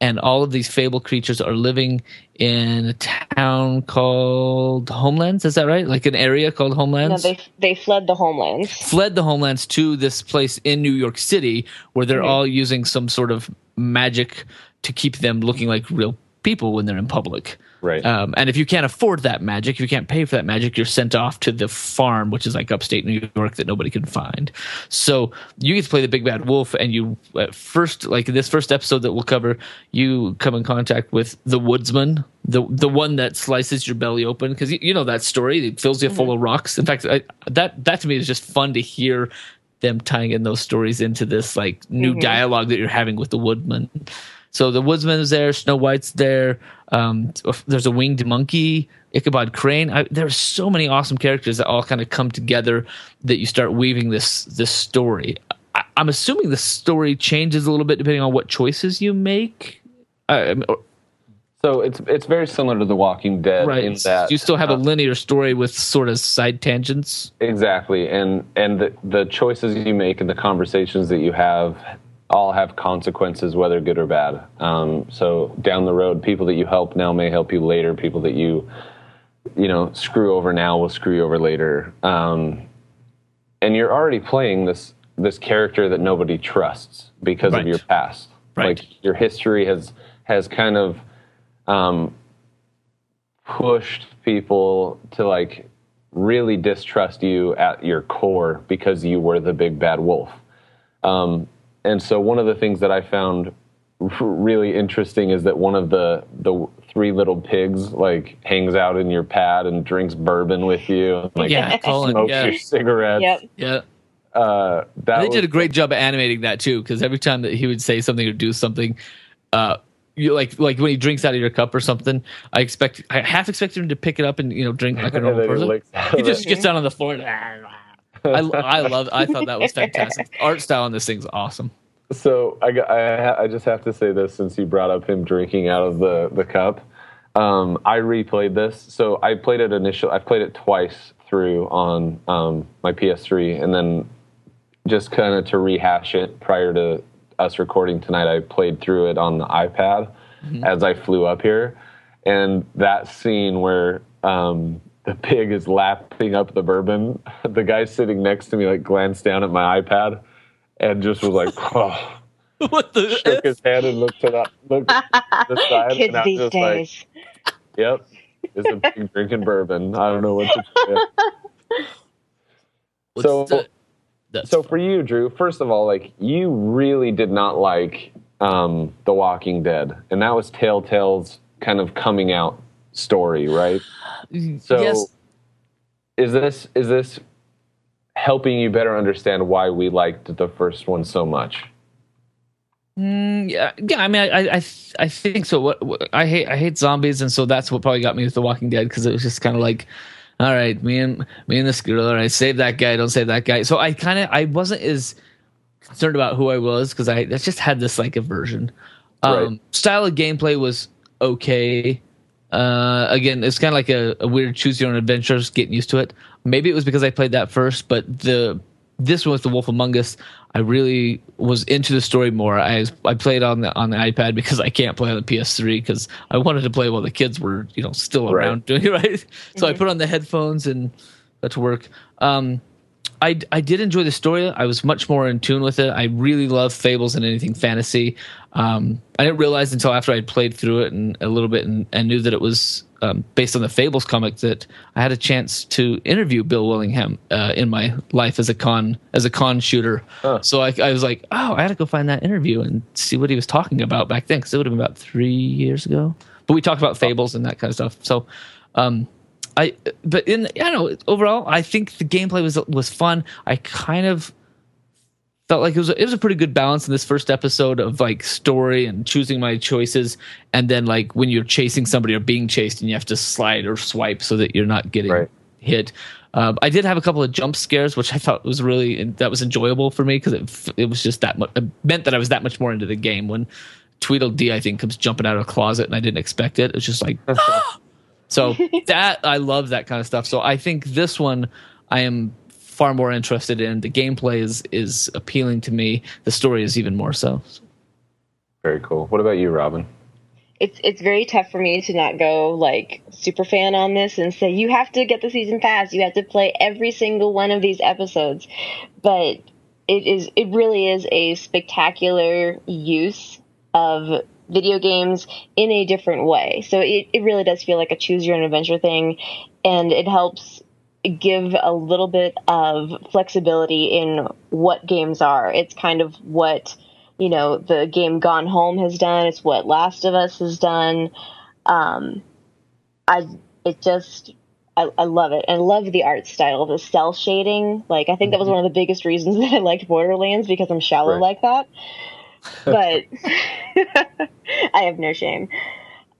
and all of these fable creatures are living in a town called homelands is that right like an area called No, homelands they they fled the homelands. fled the homelands to this place in New York City where they're Mhm. all using some sort of magic to keep them looking like real people when they're in public. Right. Um, and if you can't afford that magic, if you can't pay for that magic, you're sent off to the farm, which is like upstate New York that nobody can find. So you get to play the big bad wolf, and you at first, like in this first episode that we'll cover, you come in contact with the woodsman, the the one that slices your belly open because you, you know that story. It fills you full of mm-hmm. rocks. In fact, I, that that to me is just fun to hear them tying in those stories into this like new mm-hmm. dialogue that you're having with the woodman. So the woodsman is there, Snow White's there. Um, there's a winged monkey, Ichabod Crane. I, there's so many awesome characters that all kind of come together that you start weaving this this story. I, I'm assuming the story changes a little bit depending on what choices you make. I- So it's it's very similar to The Walking Dead right? in that you still have a uh, linear story with sort of side tangents. exactly, and and the the choices you make and the conversations that you have all have consequences, whether good or bad. Um, so down the road, people that you help now may help you later. People that you you know screw over now will screw you over later. Um, and you're already playing this this character that nobody trusts because Right. of your past. Right. Like your history has has kind of um, pushed people to like really distrust you at your core because you were the big bad wolf. Um, and so one of the things that I found really interesting is that one of the the three little pigs like hangs out in your pad and drinks bourbon with you, and, like Yeah, Colin. smokes Yeah, your cigarettes. Yep. yeah. Uh, that they was, did a great job of animating that too because every time that he would say something or do something uh you like like when he drinks out of your cup or something i expect i half expect him to pick it up and you know drink like a normal then he person he just gets down on the floor and, I, I love i thought that was fantastic art style on this thing's awesome So I, I, I just have to say this since you brought up him drinking out of the, the cup. Um, I replayed this. So I played it initial. I've played it twice through on um, my PS3, and then just kind of to rehash it prior to us recording tonight, I played through it on the iPad as I flew up here, and that scene where um, the pig is lapping up the bourbon, the guy sitting next to me like glanced down at my iPad and just was like, oh, what the? shook his head and looked to the looked to the side, Kids and I was these just like. Yep. Is a pig drinking bourbon. I don't know what to. What's so- the- So fun. for you, Drew, first of all, like you really did not like um, The Walking Dead, and that was Telltale's kind of coming out story, right? So yes, is this is this helping you better understand why we liked the first one so much? Mm, yeah, yeah. I mean, I, I, I, think so. What, what I hate, I hate zombies, and so that's what probably got me with The Walking Dead because it was just kind of like, all right, me and me and this girl, all right, save that guy, don't save that guy. So I kind of, I wasn't as concerned about who I was because I, I just had this like aversion. Um, Right. Style of gameplay was okay. Uh, again, it's kind of like a, a weird choose your own adventures. Getting used to it. Maybe it was because I played that first, but the this one with the Wolf Among Us, I really was into the story more. I I played on the on the iPad because I can't play on the PS3 because I wanted to play while the kids were you know still Right. around doing it right. So I put on the headphones and got to work. Um, I, I did enjoy the story. I was much more in tune with it. I really love fables and anything fantasy. Um, I didn't realize until after I had played through it and a little bit and, and knew that it was um, based on the Fables comic that I had a chance to interview Bill Willingham uh, in my life as a con as a con shooter. Huh. So I, I was like, oh, I had to go find that interview and see what he was talking about back then because it would have been about three years ago. But we talked about fables and that kind of stuff. So. Um, I but in I don't know overall I think the gameplay was was fun. I kind of felt like it was a, it was a pretty good balance in this first episode of like story and choosing my choices, and then like when you're chasing somebody or being chased and you have to slide or swipe so that you're not getting Right. hit. Um, I did have a couple of jump scares, which I thought was really that was enjoyable for me because it it was just that much it meant that I was that much more into the game when Tweedledee I think comes jumping out of a closet and I didn't expect it. It was just like so that I love that kind of stuff. So I think this one I am far more interested in. The gameplay is is appealing to me. The story is even more so. Very cool. What about you, Robin? it's it's very tough for me to not go like super fan on this and say you have to get the season pass you have to play every single one of these episodes but it is it really is a spectacular use of video games in a different way so it, it really does feel like a choose your own adventure thing and it helps give a little bit of flexibility in what games are it's kind of what you know the game Gone Home has done. It's what Last of Us has done. Um, I it just I, I love it I love the art style, the cell shading. Like I think that was one of the biggest reasons that I liked Borderlands because I'm shallow Right. like that. But I have no shame.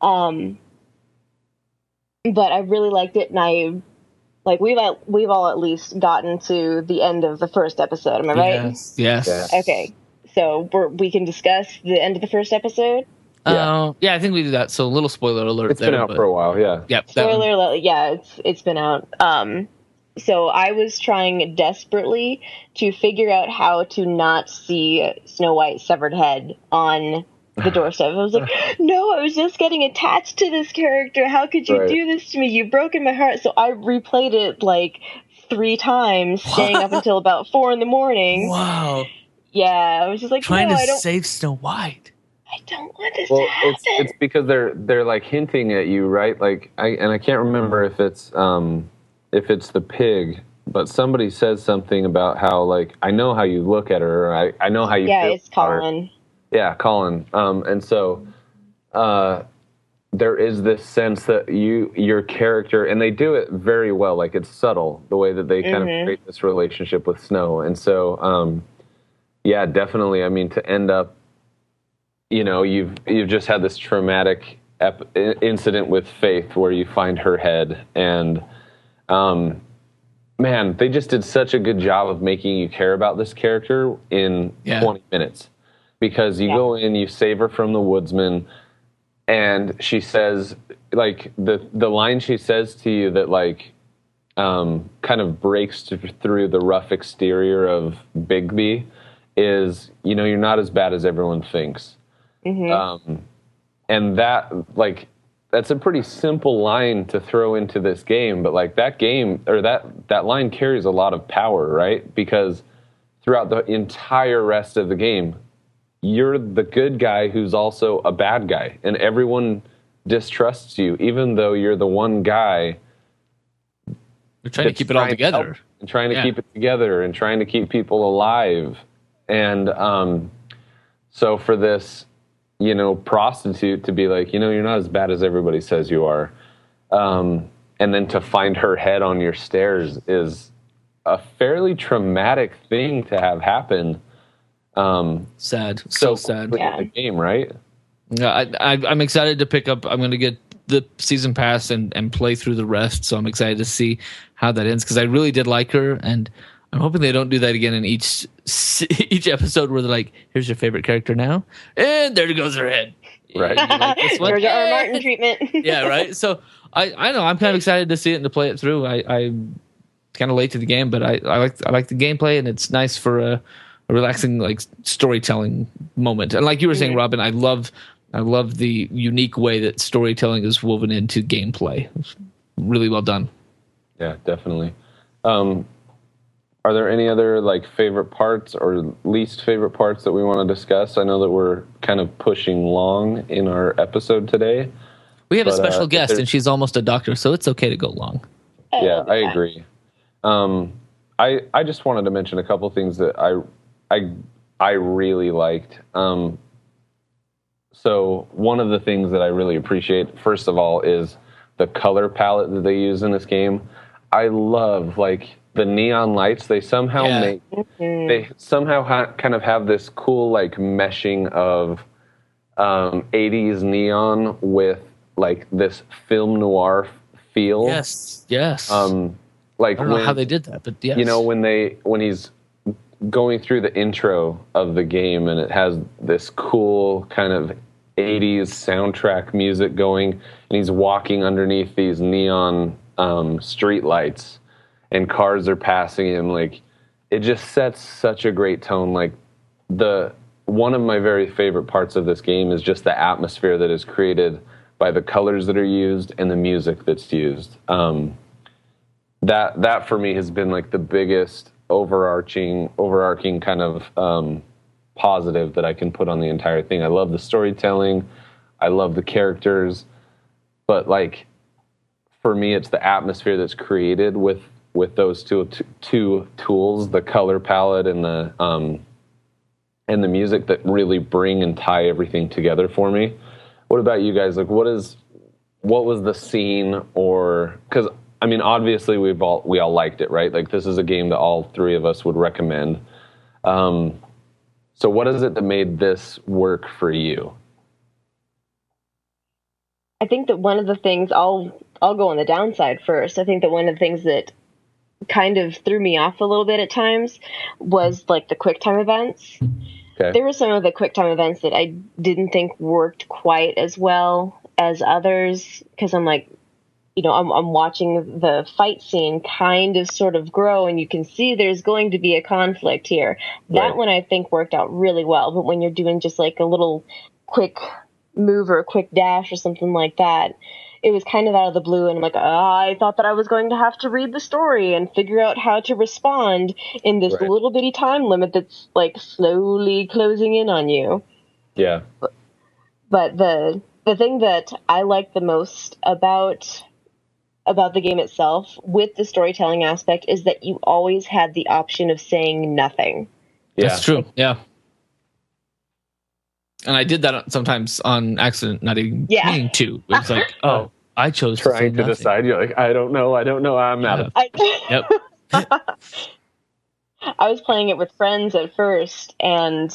Um, but I really liked it, and I like we've at, we've all at least gotten to the end of the first episode. Am I right? Yes. Yes. Yeah. Okay, so we're, we can discuss the end of the first episode. Uh, yeah, I think we do that. So a little spoiler alert It's there. been out but- for a while, yeah. Yep. Spoiler alert! Yeah, it's it's been out. Um, so I was trying desperately to figure out how to not see Snow White's severed head on the doorstep. I was like, no, I was just getting attached to this character. How could you Right. do this to me? You've broken my heart. So I replayed it like three times, staying up until about four in the morning. Wow. Yeah, I was just like, Trying no, to I don't. save Snow White. I don't want this Well, to happen. it's it's because they're they're like hinting at you, right? Like I and I can't remember if it's um if it's the pig, but somebody says something about how like I know how you look at her, or I I know how you yeah, it's about her. Colin. Yeah, Colin. Um, and so uh, there is this sense that you, your character, and they do it very well. Like it's subtle the way that they kind Mhm. of create this relationship with Snow. And so, um, yeah, definitely. I mean, to end up, you know, you've you've just had this traumatic ep- incident with Faith where you find her head, and um, man, they just did such a good job of making you care about this character in Yeah. 20 minutes because you Yeah. go in, you save her from the woodsman, and she says, like the the line she says to you that like um, kind of breaks th- through the rough exterior of Bigby is you know you're not as bad as everyone thinks. hmm Um, and that like that's a pretty simple line to throw into this game, but like that game or that that line carries a lot of power, right? Because throughout the entire rest of the game, you're the good guy who's also a bad guy, and everyone distrusts you, even though you're the one guy They're trying to keep it all together. and trying to Yeah. keep it together and trying to keep people alive. And um, so for this, you know, prostitute to be like, you know, you're not as bad as everybody says you are, um, and then to find her head on your stairs is a fairly traumatic thing to have happen. Um, Sad, so, so sad. quickly Yeah. the game, right? Yeah, I, I, I'm excited to pick up. I'm going to get the season pass and, and play through the rest. So I'm excited to see how that ends because I really did like her, and I'm hoping they don't do that again in each each episode where they're like, "Here's your favorite character now," and there goes her head. Right. You like this one? George R. R. Eh. Martin treatment. yeah, right. So I, I know I'm kind of excited to see it and to play it through. I, I'm kind of late to the game, but I, I like I like the gameplay and it's nice for a, a relaxing like storytelling moment. And like you were saying, Robin, I love I love the unique way that storytelling is woven into gameplay. It's really well done. Yeah, definitely. Um, are there any other like favorite parts or least favorite parts that we want to discuss? I know that we're kind of pushing long in our episode today. We have a But, uh, special if guest, and she's almost a doctor, so it's okay to go long. yeah, I agree. Um, I I just wanted to mention a couple things that I I I really liked. Um, so one of the things that I really appreciate, first of all, is the color palette that they use in this game. I love like the neon lights. They somehow Yeah. make they somehow ha- kind of have this cool like meshing of um, 80s neon with like this film noir feel. Yes, yes. Um, like I don't know how they did that, but yes. you know when they when he's going through the intro of the game and it has this cool kind of 80s soundtrack music going and he's walking underneath these neon um, street lights and cars are passing him like it just sets such a great tone. Like the one of my very favorite parts of this game is just the atmosphere that is created by the colors that are used and the music that's used. Um, that that for me has been like the biggest overarching overarching kind of um, positive that I can put on the entire thing. I love the storytelling, I love the characters, but like for me, it's the atmosphere that's created with with those two two tools, the color palette and the um, and the music that really bring and tie everything together for me. What about you guys? Like, what is what was the scene or because I mean, obviously we've all we all liked it, right? Like this is a game that all three of us would recommend. Um, so, what is it that made this work for you? I think that one of the things I'll I'll go on the downside first. I think that one of the things that kind of threw me off a little bit at times was like the quick time events. Okay. There were some of the quick time events that I didn't think worked quite as well as others because I'm like, you know, I'm, I'm watching the fight scene kind of sort of grow and you can see there's going to be a conflict here. That Right. one I think worked out really well. But when you're doing just like a little quick move or a quick dash or something like that, it was kind of out of the blue. And I'm like, ah, I thought that I was going to have to read the story and figure out how to respond in this Right. little bitty time limit that's like slowly closing in on you Yeah. but the the thing that I like the most about about the game itself with the storytelling aspect is that you always had the option of saying nothing. Yeah. That's true. Yeah. And I did that sometimes on accident, not even Yeah. meaning to. It was like, oh, I chose to, say Trying to nothing. decide. You're like, I don't know. I don't know. I'm out of. I, Yep. I was playing it with friends at first, and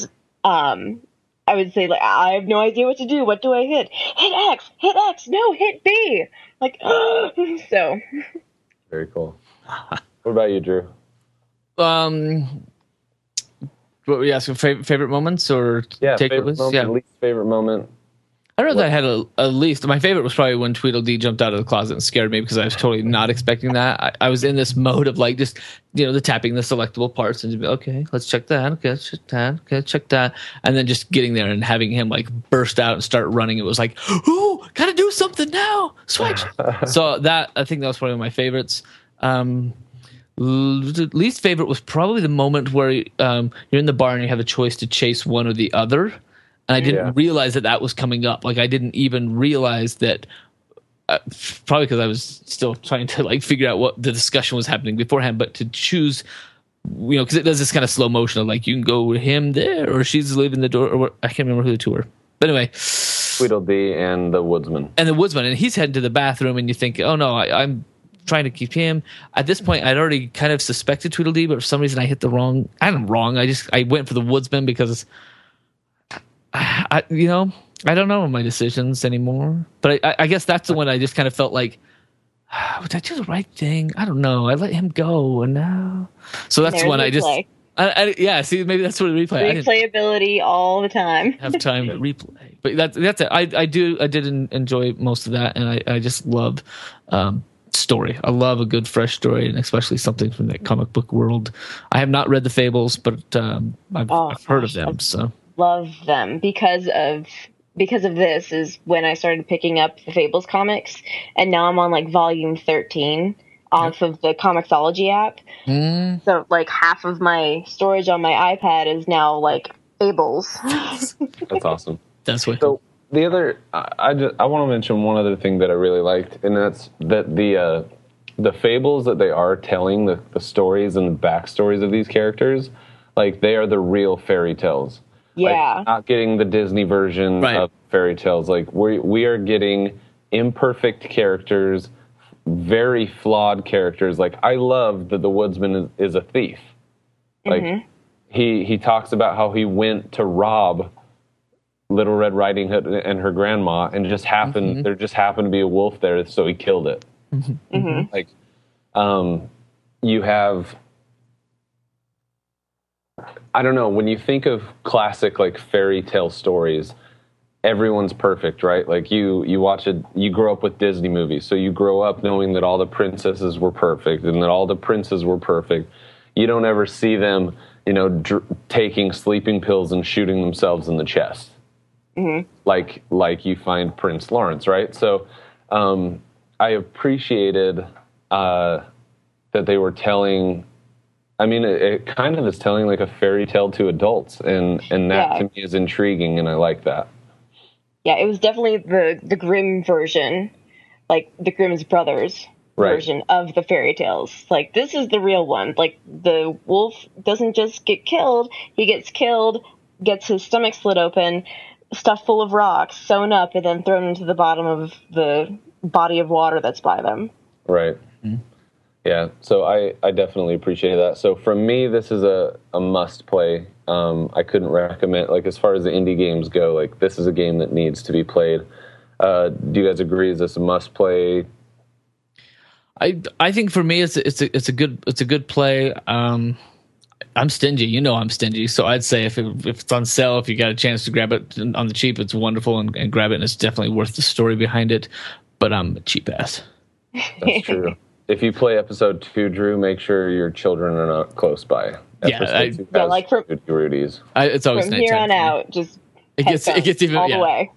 um, I would say like, I have no idea what to do. What do I hit? Hit X. Hit X. No, hit B. Like, so Very cool. what about you, Drew? Um, what were you asking? Favorite, favorite moments or Yeah. takeaways? Favorite moment, yeah. least favorite moment. I don't know that I had a, at least my favorite was probably when Tweedledee jumped out of the closet and scared me because I was totally not expecting that. I, I was in this mode of like just you know the tapping the selectable parts and just be okay, let's check that, okay, let's check that, okay, check that, and then just getting there and having him like burst out and start running. It was like, ooh, gotta do something now, switch. so that I think that was probably one of my favorites. Um, least favorite was probably the moment where um, you're in the bar and you have a choice to chase one or the other and i didn't Yeah. realize that that was coming up like i didn't even realize that uh, probably because i was still trying to like figure out what the discussion was happening beforehand but to choose you know because it does this kind of slow motion of like you can go with him there or she's leaving the door or what- i can't remember who the two were but anyway Tweedledee and the Woodsman. and the woodsman and he's heading to the bathroom and you think oh no I, i'm trying to keep him at this point i'd already kind of suspected tweedledee but for some reason i hit the wrong i'm wrong i just i went for the woodsman because I, I you know i don't know my decisions anymore but I, I, guess that's the one i just kind of felt like would i do the right thing i don't know i let him go and now so that's when i just. I, I, yeah see maybe that's what the replay Replayability all the time. have time to replay. But that's that's it. I I do I did en- enjoy most of that, and I I just love um, story. I love a good fresh story, and especially something from the comic book world. I have not read the Fables, but um, I've, Oh, I've heard of gosh, them. So Love them because of because of this is when I started picking up the Fables comics, and now I'm on like volume 13 off of the Comixology app. Mm, So like half of my storage on my iPad is now like Fables. That's awesome. that's what. So the other, I, I just I want to mention one other thing that I really liked, and that's that the uh, the fables that they are telling, the the stories and the backstories of these characters, like they are the real fairy tales. Like, Yeah. not getting the Disney version Right. of fairy tales. Like we we are getting imperfect characters, very flawed characters. Like I love that the woodsman is, is a thief. Like he he talks about how he went to rob Little Red Riding Hood and her grandma, and just happened mm-hmm. there just happened to be a wolf there, so he killed it. Mm-hmm. Mm-hmm. Like, um, you have. I don't know. When you think of classic like fairy tale stories, everyone's perfect, right? Like you, you watch it. You grow up with Disney movies, so you grow up knowing that all the princesses were perfect and that all the princes were perfect. You don't ever see them, you know, dr- taking sleeping pills and shooting themselves in the chest, like like you find Prince Lawrence, right? So, um, I appreciated uh, that they were telling I mean, it, it kind of is telling like a fairy tale to adults, and and that Yeah. to me is intriguing, and I like that. Yeah, it was definitely the the Grimm version, like the Grimm's brothers Right. version of the fairy tales. Like this is the real one. Like the wolf doesn't just get killed; he gets killed, gets his stomach slit open, stuffed full of rocks, sewn up, and then thrown into the bottom of the body of water that's by them. Right. Yeah. So I I definitely appreciate that. So for me, this is a a must play. Um, I couldn't recommend like as far as the indie games go, like this is a game that needs to be played. Uh, do you guys agree? Is this a must play? I I think for me it's a, it's a it's a good it's a good play. Um, I'm stingy, you know I'm stingy, so I'd say if it, if it's on sale, if you got a chance to grab it on the cheap, it's wonderful and, and grab it, and it's definitely worth the story behind it. But I'm a cheap ass. That's true. if you play episode two, Drew, make sure your children are not close by. Yeah, I- two Yeah, like from- Rudy Rudy's. I, it's always From nighttime here on out, just It gets it gets even all yeah. the way.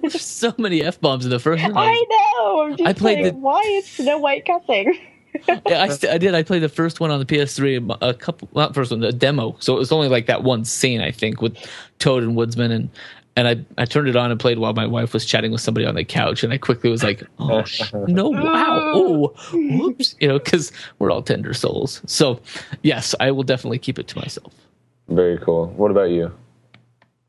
There's so many f bombs in the first one. I know. I'm just I played like, the- why is Snow White cussing? Yeah, I, st- I did. I played the first one on the PS3, a couple, not first one, the demo. So it was only like that one scene, I think, with Toad and Woodsman, and and I I turned it on and played while my wife was chatting with somebody on the couch, and I quickly was like, oh no, wow, oh, whoops, you know, because we're all tender souls. So yes, I will definitely keep it to myself. Very cool. What about you?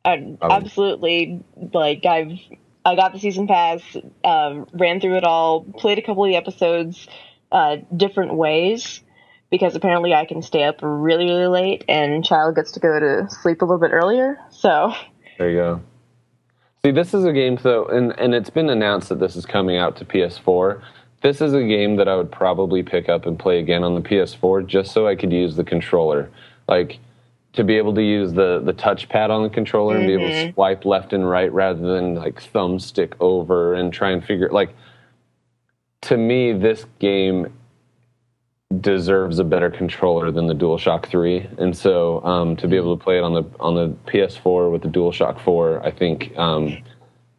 I, absolutely. Like I've I got the season pass, um, ran through it all, played a couple of the episodes uh, different ways because apparently I can stay up really really late and child gets to go to sleep a little bit earlier. So There you go. See, this is a game, though, and, and it's been announced that this is coming out to PS4. This is a game that I would probably pick up and play again on the PS4 just so I could use the controller. Like, to be able to use the the touchpad on the controller and be able to Mm-hmm. swipe left and right rather than like thumbstick over and try and figure like to me this game deserves a better controller than the DualShock 3 and so um, to be able to play it on the on the PS4 with the DualShock 4 I think um,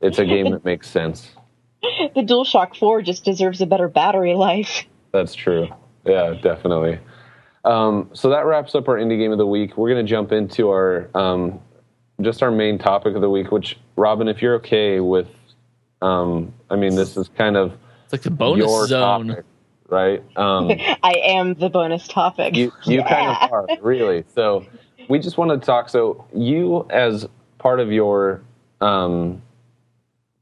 it's a game that makes sense The DualShock 4 just deserves a better battery life. That's true. Yeah, definitely. Um, so that wraps up our indie game of the week. We're going to jump into our um, just our main topic of the week. Which, Robin, if you're okay with, um, I mean, this is kind of like the bonus your zone. topic, right? Um, I am the bonus topic. you you Yeah. kind of are really. So we just want to talk. So you, as part of your um,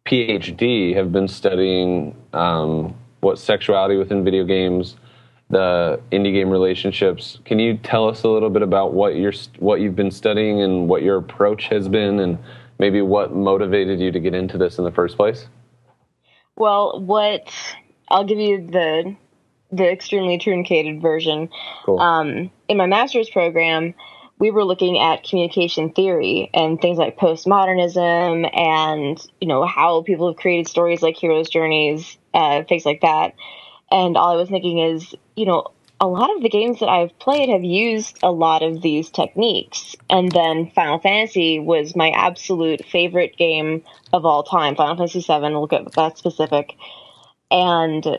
PhD, have been studying um, what sexuality within video games, the indie game relationships. Can you tell us a little bit about what you're what you've been studying and what your approach has been, and maybe what motivated you to get into this in the first place? Well, what I'll give you the the extremely truncated version. Cool. Um, in my master's program, we were looking at communication theory and things like postmodernism and you know how people have created stories like heroes' journeys, uh, things like that. And all I was thinking is, you know, a lot of the games that I've played have used a lot of these techniques. And then Final Fantasy was my absolute favorite game of all time. Final Fantasy VII, we'll get that specific. And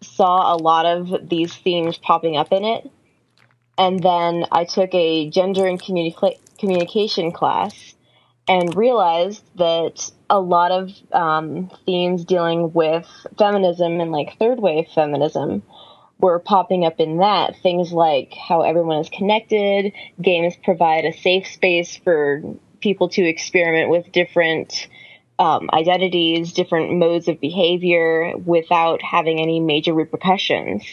saw a lot of these themes popping up in it. And then I took a gender and communica- communication class and realized that a lot of um, themes dealing with feminism and like third wave feminism were popping up in that. Things like how everyone is connected, games provide a safe space for people to experiment with different um, identities, different modes of behavior without having any major repercussions.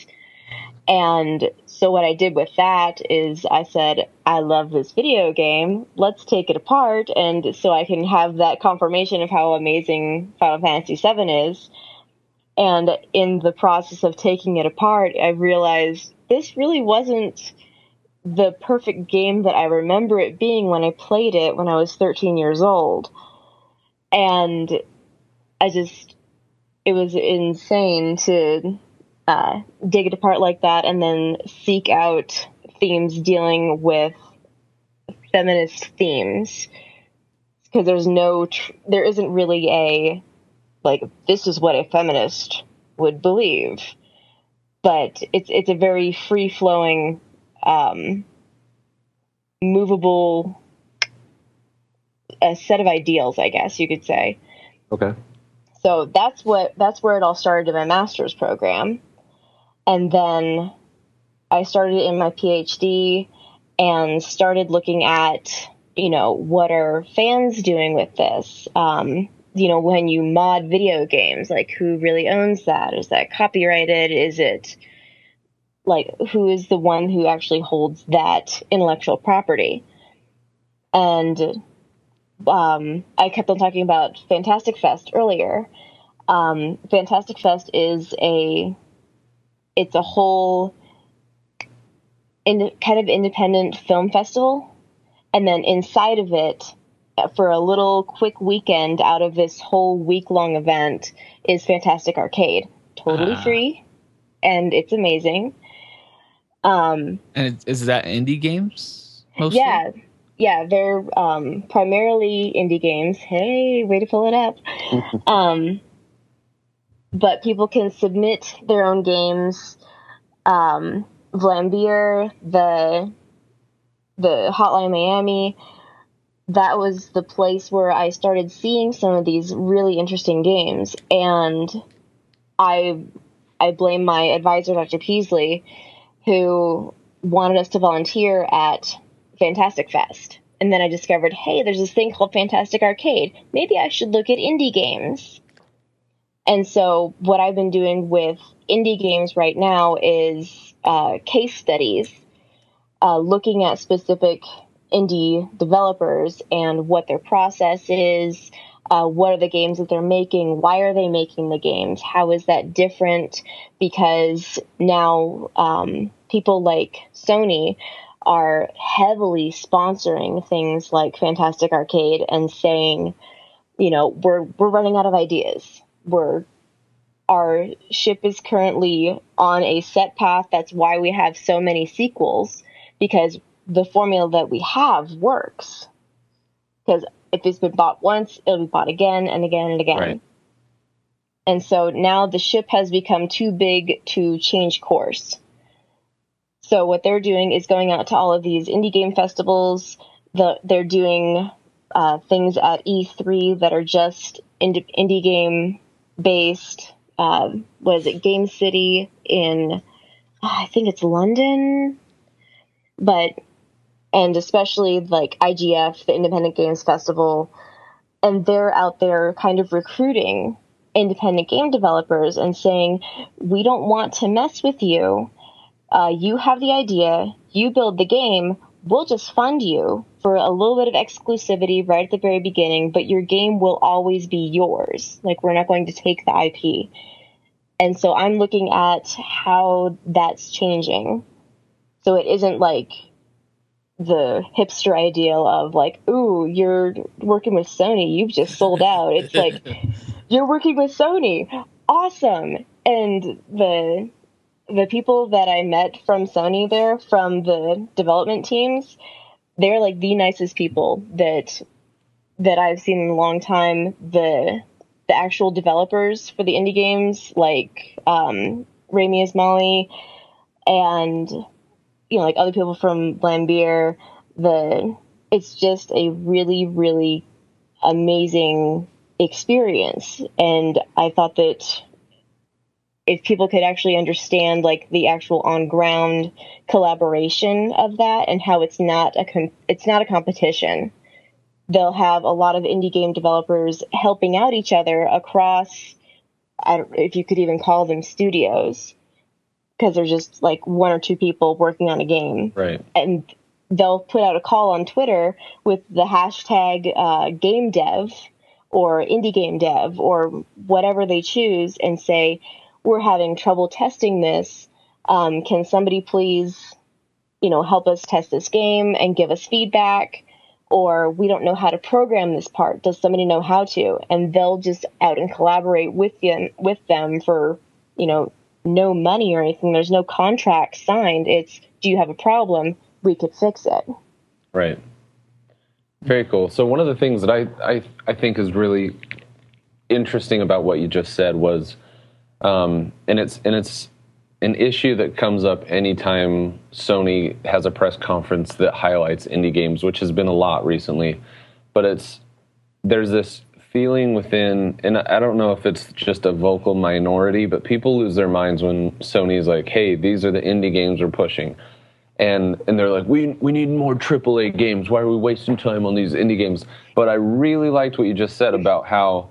And so what I did with that is I said, I love this video game. Let's take it apart. And so I can have that confirmation of how amazing Final Fantasy VII is. And in the process of taking it apart, I realized this really wasn't the perfect game that I remember it being when I played it when I was 13 years old. And I just, it was insane to uh, dig it apart like that and then seek out themes dealing with feminist themes because there's no tr- there isn't really a like this is what a feminist would believe. But it's it's a very free flowing um movable a set of ideals i guess you could say. Okay. so that's what that's where it all started in my master's program. And then i started in my phd and started looking at you know what are fans doing with this? Um, you know when you mod video games like who really owns that? Is that copyrighted? Is it like who is the one who actually holds that intellectual property? And um, i kept on talking about fantastic fest earlier. Um, fantastic fest is a it's a whole in, kind of independent film festival. And then inside of it for a little quick weekend out of this whole week long event is fantastic arcade totally Ah. free and it's amazing um And is that indie games? Mostly? yeah yeah they're um primarily indie games hey way to pull it up um but people can submit their own games um Vlambeer, the the Hotline Miami, that was the place where I started seeing some of these really interesting games, and I I blame my advisor, Dr. Peasley, who wanted us to volunteer at Fantastic Fest. And then I discovered, hey, there's this thing called Fantastic Arcade. Maybe I should look at indie games. And so, what I've been doing with indie games right now is uh, case studies, uh, looking at specific indie developers and what their process is, uh, what are the games that they're making, why are they making the games, how is that different? Because now um, people like Sony are heavily sponsoring things like Fantastic Arcade and saying, you know, we're we're running out of ideas. We're our ship is currently on a set path. That's why we have so many sequels because the formula that we have works. Because if it's been bought once, it'll be bought again and again and again. Right. And so now the ship has become too big to change course. So what they're doing is going out to all of these indie game festivals. The, they're doing uh, things at E3 that are just indie, indie game based. Um, was it Game City in? I think it's London, but and especially like IGF, the Independent Games Festival, and they're out there kind of recruiting independent game developers and saying, we don't want to mess with you. Uh, you have the idea, you build the game, we'll just fund you for a little bit of exclusivity right at the very beginning, but your game will always be yours. Like, we're not going to take the IP. And so I'm looking at how that's changing. So it isn't like the hipster ideal of like, ooh, you're working with Sony, you've just sold out. It's like, you're working with Sony. Awesome. And the the people that I met from Sony there, from the development teams, they're like the nicest people that that I've seen in a long time. The the actual developers for the indie games, like um, Rami Ismaili, and you know, like other people from Vlambeer. The it's just a really, really amazing experience, and I thought that if people could actually understand like the actual on ground collaboration of that and how it's not a com- it's not a competition they'll have a lot of indie game developers helping out each other across I don't if you could even call them studios because there's just like one or two people working on a game Right. and they'll put out a call on Twitter with the hashtag uh, game dev or indie game dev or whatever they choose and say, we're having trouble testing this. Um, can somebody please, you know, help us test this game and give us feedback? Or we don't know how to program this part. Does somebody know how to? And they'll just out and collaborate with you, with them for, you know, no money or anything. There's no contract signed. It's, do you have a problem? We could fix it. Right. Very cool. So one of the things that I, I, I think is really interesting about what you just said was, um, and it's and it's an issue that comes up anytime Sony has a press conference that highlights indie games, which has been a lot recently. But it's there's this feeling within, and I don't know if it's just a vocal minority, but people lose their minds when Sony's like, "Hey, these are the indie games we're pushing." and and they're like, we we need more AAA games. Why are we wasting time on these indie games? But I really liked what you just said about how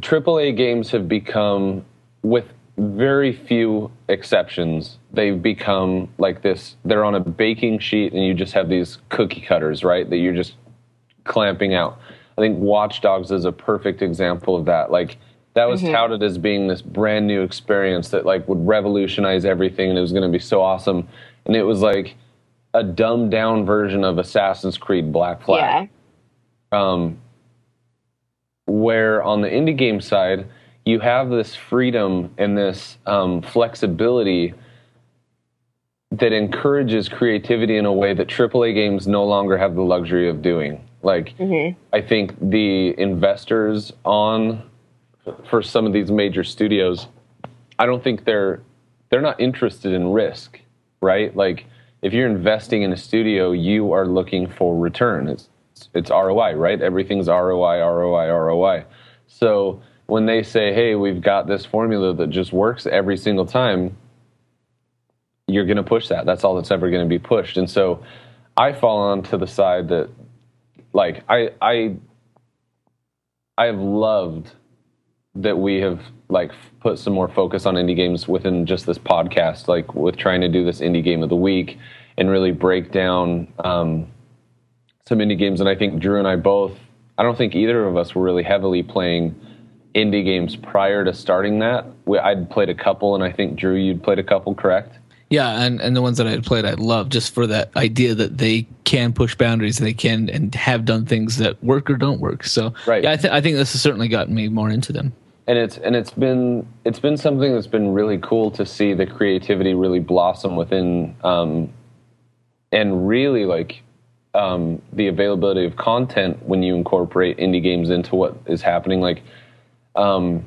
AAA games have become, with very few exceptions, they've become like this. They're on a baking sheet, and you just have these cookie cutters, right? That you're just clamping out. I think Watch Dogs is a perfect example of that. Like that was touted as being this brand new experience that like would revolutionize everything, and it was going to be so awesome. And it was like a dumbed down version of Assassin's Creed Black Flag Yeah. um, where on the indie game side you have this freedom and this um, flexibility that encourages creativity in a way that AAA games no longer have the luxury of doing. Like, mm-hmm. I think the investors on for some of these major studios, I don't think they're they're not interested in risk, right? Like, if you're investing in a studio, you are looking for return. It's it's ROI, right? Everything's ROI, ROI, ROI. So when they say, "Hey, we've got this formula that just works every single time," you're going to push that. That's all that's ever going to be pushed. And so I fall onto the side that, like, I I I have loved that we have like put some more focus on indie games within just this podcast, like with trying to do this indie game of the week and really break down um, some indie games. And I think Drew and I both, I don't think either of us were really heavily playing indie games prior to starting that. We, I'd played a couple, and I think Drew, you'd played a couple, correct? Yeah, and, and the ones that I had played, I love just for that idea that they can push boundaries, they can and have done things that work or don't work. So, Right. yeah, I, th- I think this has certainly gotten me more into them. and it's and it's been it's been something that's been really cool to see the creativity really blossom within um, and really like um, the availability of content when you incorporate indie games into what is happening like um,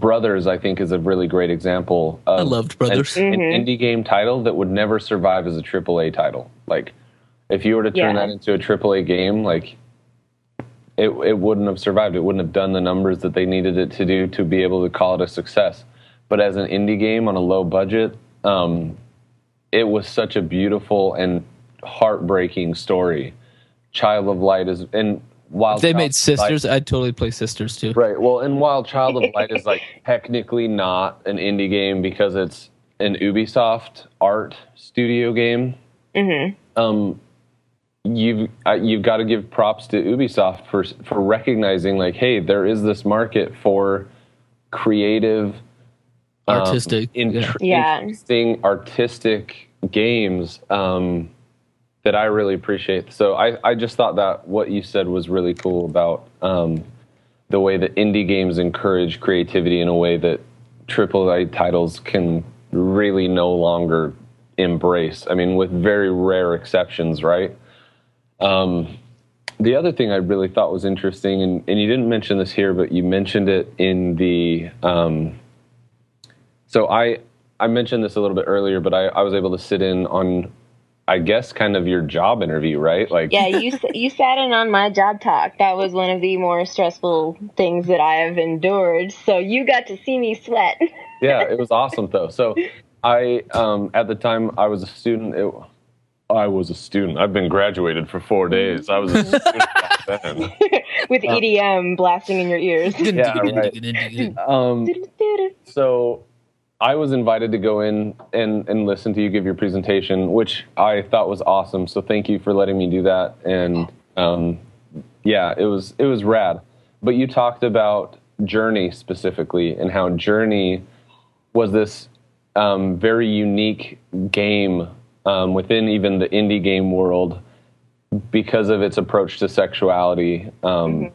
brothers i think is a really great example of I loved Brothers. an, an indie game title that would never survive as a aaa title like if you were to turn Yeah. that into a aaa game like it, it wouldn't have survived. It wouldn't have done the numbers that they needed it to do to be able to call it a success. But as an indie game on a low budget, um, it was such a beautiful and heartbreaking story. Child of Light is and while If they Child made Sisters, Light- I'd totally play Sisters too. right? Well, and while Child of Light is like technically not an indie game because it's an Ubisoft art studio game, Hmm. um, you've uh, you've got to give props to Ubisoft for for recognizing like, hey, there is this market for creative, um, Artistic, yeah. interesting artistic games um, that I really appreciate. So I I just thought that what you said was really cool about. Um, the way that indie games encourage creativity in a way that AAA titles can really no longer embrace. I mean, with very rare exceptions, right? Um, the other thing I really thought was interesting, and, and you didn't mention this here, but you mentioned it in the. Um, so I I mentioned this a little bit earlier, but I, I was able to sit in on, I guess, kind of your job interview, right? Like, Yeah, you you sat in on my job talk. That was one of the more stressful things that I have endured. So you got to see me sweat. yeah, it was awesome though. So I, um, at the time, I was a student. It, I was a student. I've been graduated for four days. I was a student with EDM blasting in your ears. Yeah, right. Um, so I was invited to go in and, and listen to you give your presentation, which I thought was awesome. So thank you for letting me do that. And um, yeah, it was it was rad. But you talked about Journey specifically and how Journey was this um, very unique game um, within even the indie game world because of its approach to sexuality. Um,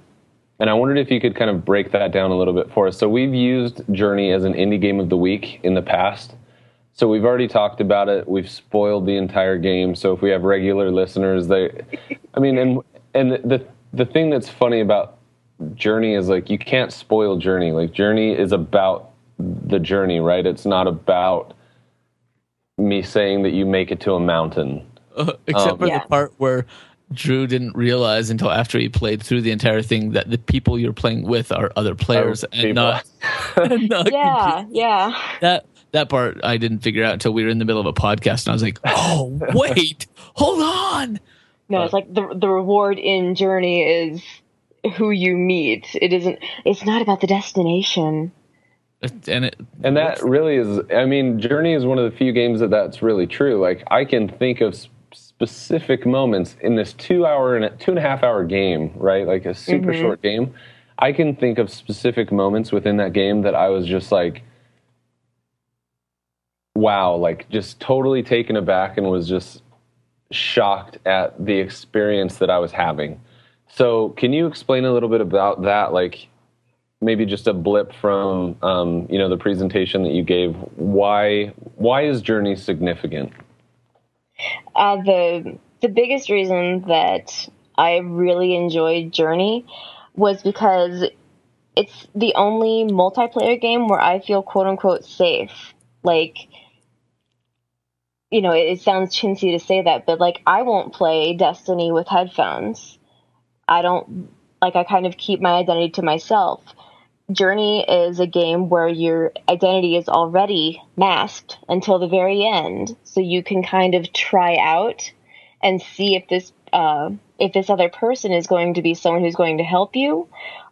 And I wondered if you could kind of break that down a little bit for us. So we've used Journey as an indie game of the week in the past. So we've already talked about it. We've spoiled the entire game. So if we have regular listeners, they, I mean, and and the the thing that's funny about Journey is like you can't spoil Journey. Like Journey is about the journey, right? It's not about me saying that you make it to a mountain. Uh, except Um, for Yeah. the part where Drew didn't realize until after he played through the entire thing that the people you're playing with are other players oh, and people. not, and not Yeah, yeah. that that part I didn't figure out until we were in the middle of a podcast and I was like, "Oh, wait. hold on." No, it's like the the reward in Journey is who you meet. It isn't. It's not about the destination. And it And that really is, I mean, Journey is one of the few games that that's really true. Like, I can think of s- specific moments in this two hour and a, two and a half hour game, right? Like a super short game. I can think of specific moments within that game that I was just like, wow, like just totally taken aback and was just shocked at the experience that I was having. So, can you explain a little bit about that? Like, maybe just a blip from um, you know the presentation that you gave. Why why is Journey significant? Uh, the the biggest reason that I really enjoyed Journey was because it's the only multiplayer game where I feel quote unquote safe. Like, you know, it, it sounds chintzy to say that, but like I won't play Destiny with headphones. I don't like. I kind of keep my identity to myself. Journey is a game where your identity is already masked until the very end, so you can kind of try out and see if this uh, if this other person is going to be someone who's going to help you,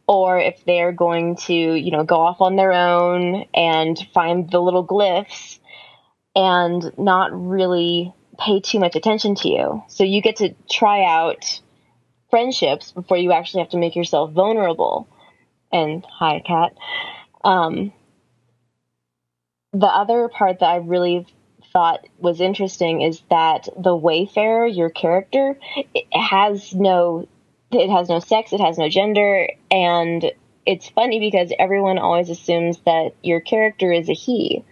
or if they're going to you know go off on their own and find the little glyphs and not really pay too much attention to you. So you get to try out friendships before you actually have to make yourself vulnerable and hi cat um the other part that i really thought was interesting is that the Wayfarer, your character, has no it has no sex, it has no gender, and it's funny because everyone always assumes that your character is a he.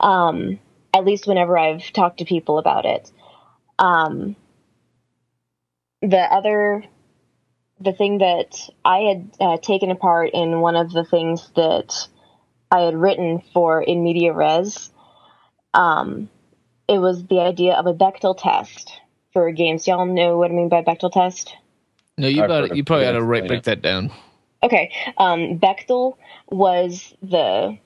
Um, at least whenever I've talked to people about it. Um, the other, the thing that I had uh, taken apart in one of the things that I had written for in media res, um, it was the idea of a Bechdel test for games. Y'all know what I mean by Bechdel test? No, you I've got heard of you probably it, got to right yeah. break that down. Okay. Um, Bechdel was the.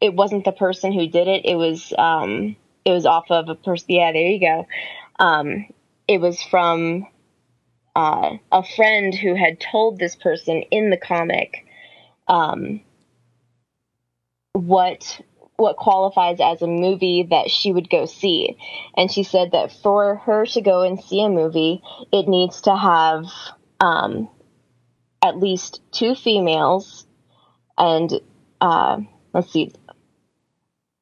It wasn't the person who did it. It was. Um, it was off of a person. Yeah, there you go. Um, it was from uh, a friend who had told this person in the comic um, what what qualifies as a movie that she would go see, and she said that for her to go and see a movie, it needs to have um, at least two females, and uh, let's see,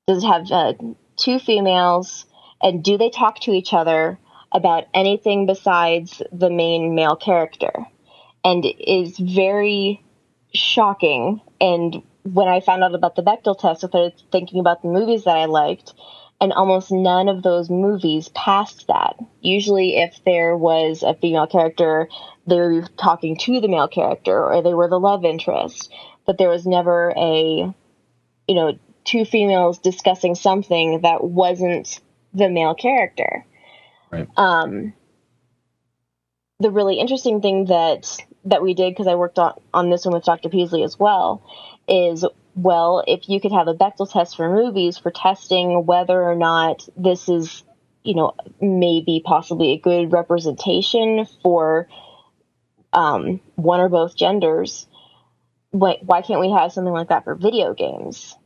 does it have uh, two females, and do they talk to each other about anything besides the main male character? And is very shocking. And when I found out about the Bechdel test, I started thinking about the movies that I liked, and almost none of those movies passed that. Usually, if there was a female character, they were talking to the male character, or they were the love interest, but there was never a, you know, two females discussing something that wasn't the male character. Right. Um, the really interesting thing that that we did because I worked on on this one with Dr. Peasley as well is well if you could have a Bechdel test for movies for testing whether or not this is you know maybe possibly a good representation for um, one or both genders why, why can't we have something like that for video games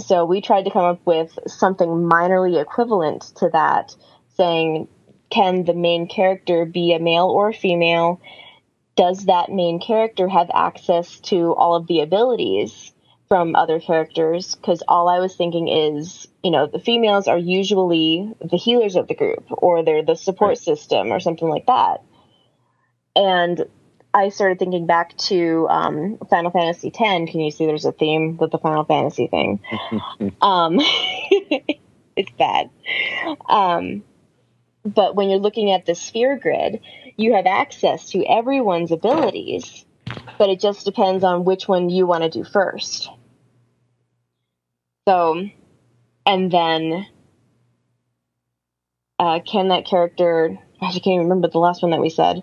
so we tried to come up with something minorly equivalent to that saying can the main character be a male or a female does that main character have access to all of the abilities from other characters? Because all I was thinking is, you know, the females are usually the healers of the group, or they're the support Right. system, or something like that. And I started thinking back to um, Final Fantasy X. Can you see there's a theme with the Final Fantasy thing? um, it's bad. Um, but when you're looking at the sphere grid, you have access to everyone's abilities, but it just depends on which one you want to do first. So, and then, uh, can that character, gosh, I can't even remember the last one that we said,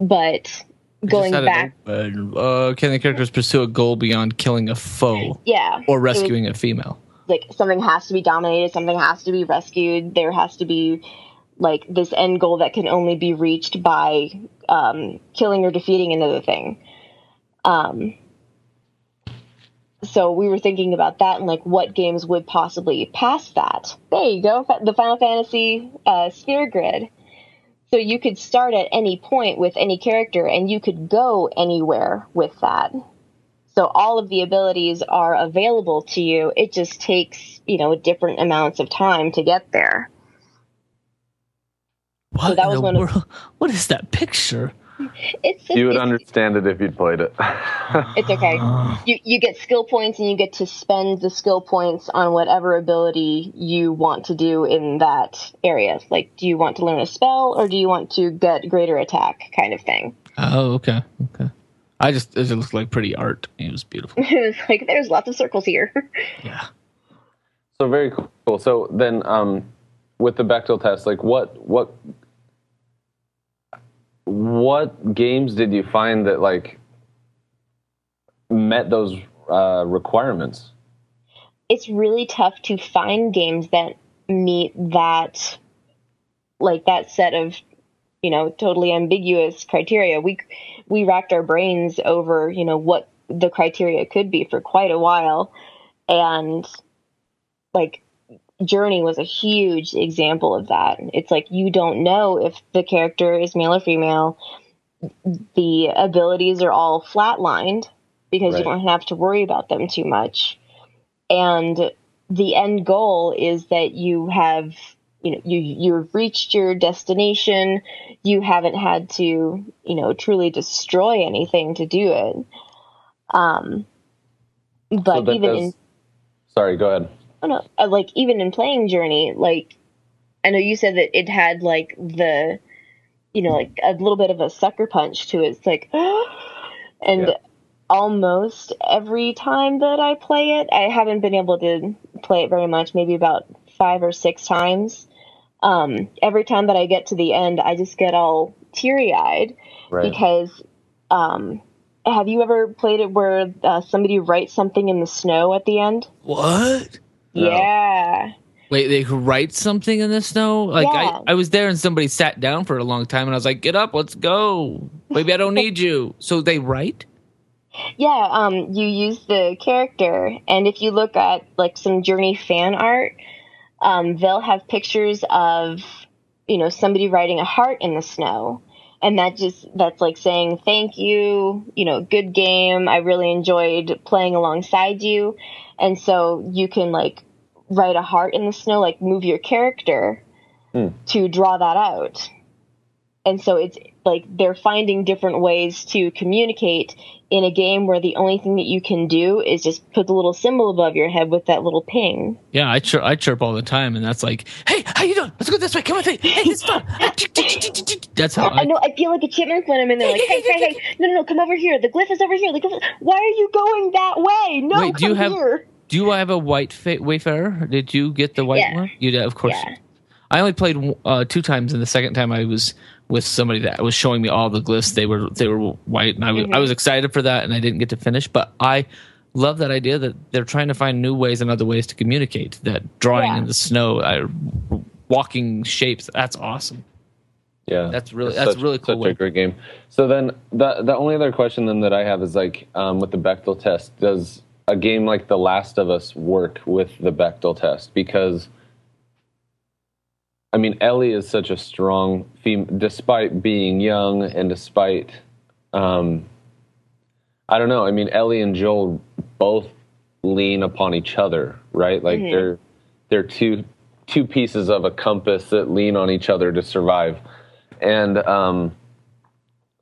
but going back, open. Uh, can the characters pursue a goal beyond killing a foe yeah. or it was- rescuing a female? Like something has to be dominated, something has to be rescued. There has to be like this end goal that can only be reached by um, killing or defeating another thing. Um, so we were thinking about that and like what games would possibly pass that. There you go, the Final Fantasy uh, Sphere Grid. So you could start at any point with any character, and you could go anywhere with that. So all of the abilities are available to you. It just takes, you know, different amounts of time to get there. What that in was the one of- world? What is that picture? It's You would it's, understand it if you'd played it. it's okay. You you get skill points and you get to spend the skill points on whatever ability you want to do in that area. Like, do you want to learn a spell or do you want to get greater attack, kind of thing. Oh, okay, okay. I just it just looked like pretty art. It was beautiful. it was like there's lots of circles here. Yeah. So very cool. So then, um, with the Bechdel test, like what what what games did you find that like met those uh, requirements? it's really tough to find games that meet that like that set of you know totally ambiguous criteria. We we racked our brains over you know what the criteria could be for quite a while. And like journey was a huge example of that. It's like you don't know if the character is male or female. The abilities are all flatlined because you don't have to worry about them too much. And the end goal is that you have you know you you've reached your destination you haven't had to you know truly destroy anything to do it um but So even in Sorry, go ahead. oh no, uh, like even in playing Journey, like I know you said that it had like the, you know, like a little bit of a sucker punch to it. It's like, and Yeah. almost every time that I play it, I haven't been able to play it very much. Maybe about five or six times. Um, every time that I get to the end, I just get all teary eyed Right. because um, have you ever played it where uh, somebody writes something in the snow at the end? What? No. Yeah. Wait, they write something in the snow? Like Yeah. I, I was there and somebody sat down for a long time and I was like, "Get up, let's go." Maybe I don't need you. So they write? Yeah, um, you use the character, and if you look at like some Journey fan art, um, they'll have pictures of, you know, somebody writing a heart in the snow, and that just that's like saying thank you, you know, good game. I really enjoyed playing alongside you, and so you can like write a heart in the snow, like move your character Hmm. to draw that out. And so it's like they're finding different ways to communicate in a game where the only thing that you can do is just put the little symbol above your head with that little ping. Yeah, I chirp, I chirp all the time, and that's like, "Hey, how you doing? Let's go this way. Come with me. Hey, this fun." That's how I I. know I feel like a chipmunk when I'm in there, like, hey, hey, hey, no, no, no, come over here. The glyph is over here. The glyph. Is- Why are you going that way? No, Wait, do you come have- here. Do you have a white fa- Wayfarer? Did you get the white Yeah. one? You did, of course. Yeah. I only played uh, two times, and the second time I was with somebody that was showing me all the glyphs. They were they were white, and I was I was excited for that, and I didn't get to finish. But I love that idea that they're trying to find new ways and other ways to communicate. That drawing Yeah. in the snow, uh, walking shapes. That's awesome. Yeah, That's really- It's that's such, a really cool Such way. a great game. So then, the the only other question then that I have is like, um, with the Bechdel test, does a game like The Last of Us work with the Bechdel test? Because, I mean, Ellie is such a strong theme, despite being young and despite, um, I don't know. I mean, Ellie and Joel both lean upon each other, right? Like Mhm. they're they're two two pieces of a compass that lean on each other to survive. And um,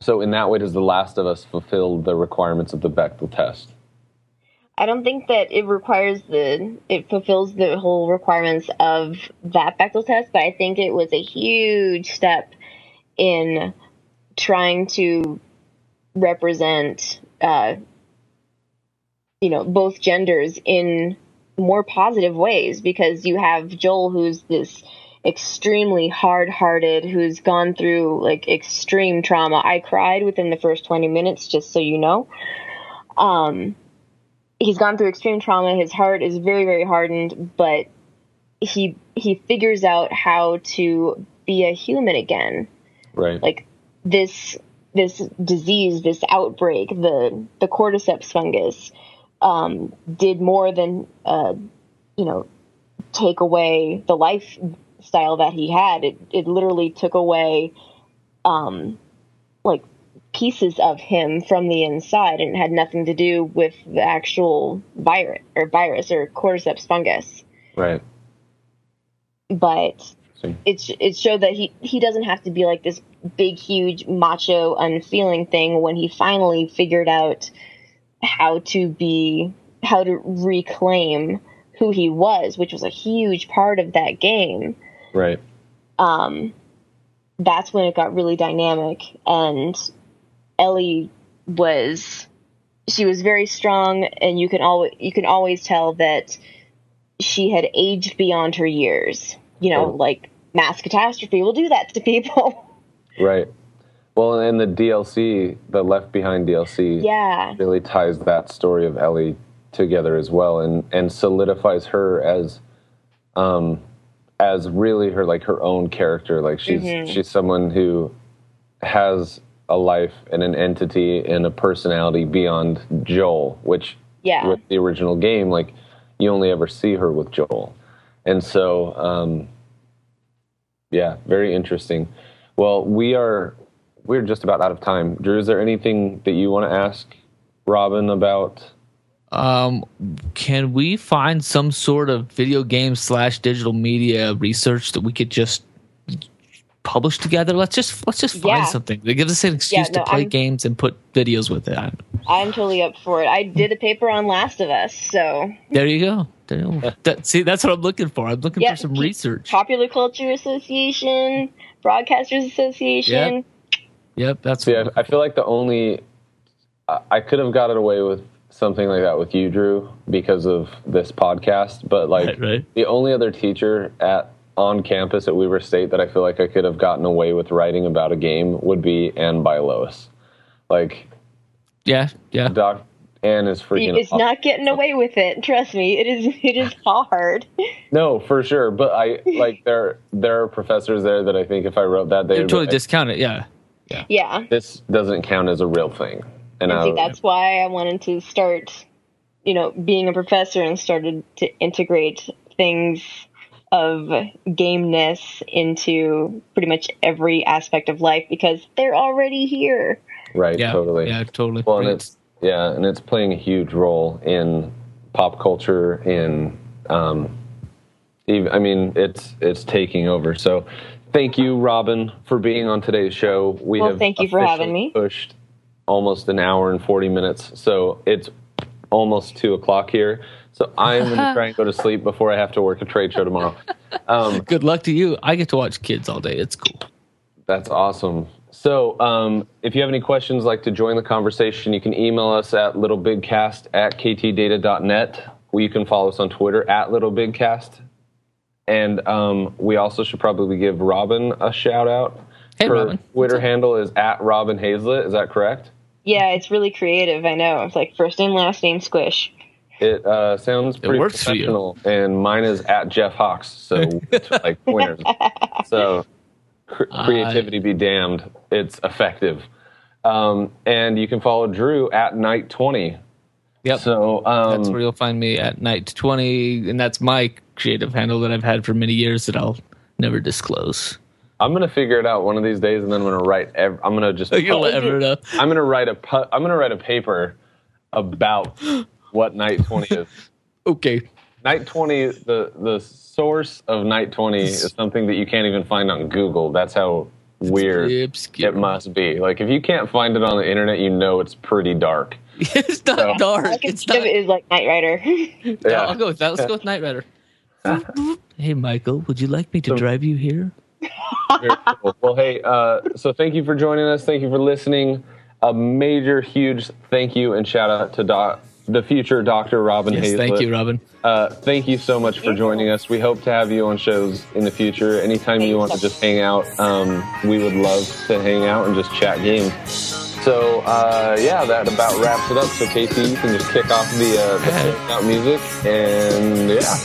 so, in that way, does The Last of Us fulfill the requirements of the Bechdel test? I don't think that it requires the it fulfills the whole requirements of that Bechdel test, but I think it was a huge step in trying to represent uh, you know both genders in more positive ways because you have Joel who's this extremely hard-hearted who's gone through like extreme trauma. I cried within the first 20 minutes just so you know. Um he's gone through extreme trauma. His heart is very, very hardened, but he he figures out how to be a human again. Right. Like this this disease, this outbreak, the the cordyceps fungus, um, did more than uh, you know take away the lifestyle that he had. It it literally took away um, pieces of him from the inside and it had nothing to do with the actual virus or virus or cordyceps fungus. right. But it's it showed that he he doesn't have to be like this big huge macho unfeeling thing when he finally figured out how to be how to reclaim who he was, which was a huge part of that game. Right. Um that's when it got really dynamic and Ellie was she was very strong and you can always you can always tell that she had aged beyond her years. You know, Oh. like mass catastrophe will do that to people. Right. Well, and the DLC, the Left Behind DLC, yeah. really ties that story of Ellie together as well, and and solidifies her as, um, as really her like her own character. Like she's Mhm. she's someone who has a life and an entity and a personality beyond Joel, which Yeah. with the original game, like you only ever see her with Joel, and so um, yeah, very interesting. Well, we are we're just about out of time. Drew, is there anything that you want to ask Robin about Um, can we find some sort of video game slash digital media research that we could just publish together? Let's just let's just find Yeah. something that gives us an excuse Yeah, no, to play I'm- games and put videos with it. I- I'm totally up for it. I did a paper on Last of Us, so There you go. There you go. That, see, that's what I'm looking for. I'm looking Yeah, for some research. Popular Culture Association, Broadcasters Association. Yep, that's See, I, I feel like the only I, I could have got it away with something like that with you, Drew, because of this podcast. But like Right, right. the only other teacher at on campus at Weber State that I feel like I could have gotten away with writing about a game would be Ann by Lois. Like yeah, yeah. Doc Ann is freaking. It's awesome. not getting away with it. Trust me, it is. It is hard. No, for sure. But I like there there are professors there that I think if I wrote that they would totally like, discounted. Yeah, Yeah, this doesn't count as a real thing. And and I, see, that's why I wanted to start, you know, being a professor and started to integrate things of gameness into pretty much every aspect of life because they're already here. right, yeah, totally. yeah, totally. Well, and it's yeah, and it's playing a huge role in pop culture. In um, even, I mean, it's it's taking over. So, thank you, Robin, for being on today's show. We Well, have thank you for having me. Pushed almost an hour and forty minutes, so it's almost two o'clock here. So I'm going to try and go to sleep before I have to work a trade show tomorrow. Um, Good luck to you. I get to watch kids all day. It's cool. That's awesome. So, um, if you have any questions, like to join the conversation, you can email us at littlebigkast at ktdata.net. Or you can follow us on Twitter at littlebigkast. And um, we also should probably give Robin a shout out. Hey, Her Robin. Twitter handle is at Robin Haislett. Is that correct? Yeah, it's really creative. I know. It's like first name, last name, squish. It uh, sounds pretty works for you. professional, and mine is at Jeff Hawks. So like pointers. So cr- creativity be damned, it's effective. Um, and you can follow Drew at Night Twenty. Yep. So um, that's where you'll find me at night 20 and that's my creative handle that i've had for many years that i'll never disclose I'm gonna figure it out one of these days, and then I'm gonna write. Ev- I'm gonna just. you'll let everyone know I'm gonna write a. pu- I'm gonna write a paper about what Night Twenty is. okay Night 20, the, the source of Night 20 is something that you can't even find on Google. That's how weird pretty it must be. Like, if you can't find it on the internet, you know it's pretty dark. it's not So- dark I can it's not of it as like Knight Rider. Yeah, I'll go with that. Let's go with Knight Rider. hey, Michael, would you like me to drive you here? Very cool. Well, hey, uh, so thank you for joining us. Thank you for listening. A major, huge thank you and shout out to doc- the future Dr. Robin Yes, Haislett. thank you, Robin. Uh, thank you so much for joining us. We hope to have you on shows in the future. Anytime you want to just hang out, um, we would love to hang out and just chat games. So uh, yeah, that about wraps it up. So KT, you can just kick off the, uh, the out music, and yeah,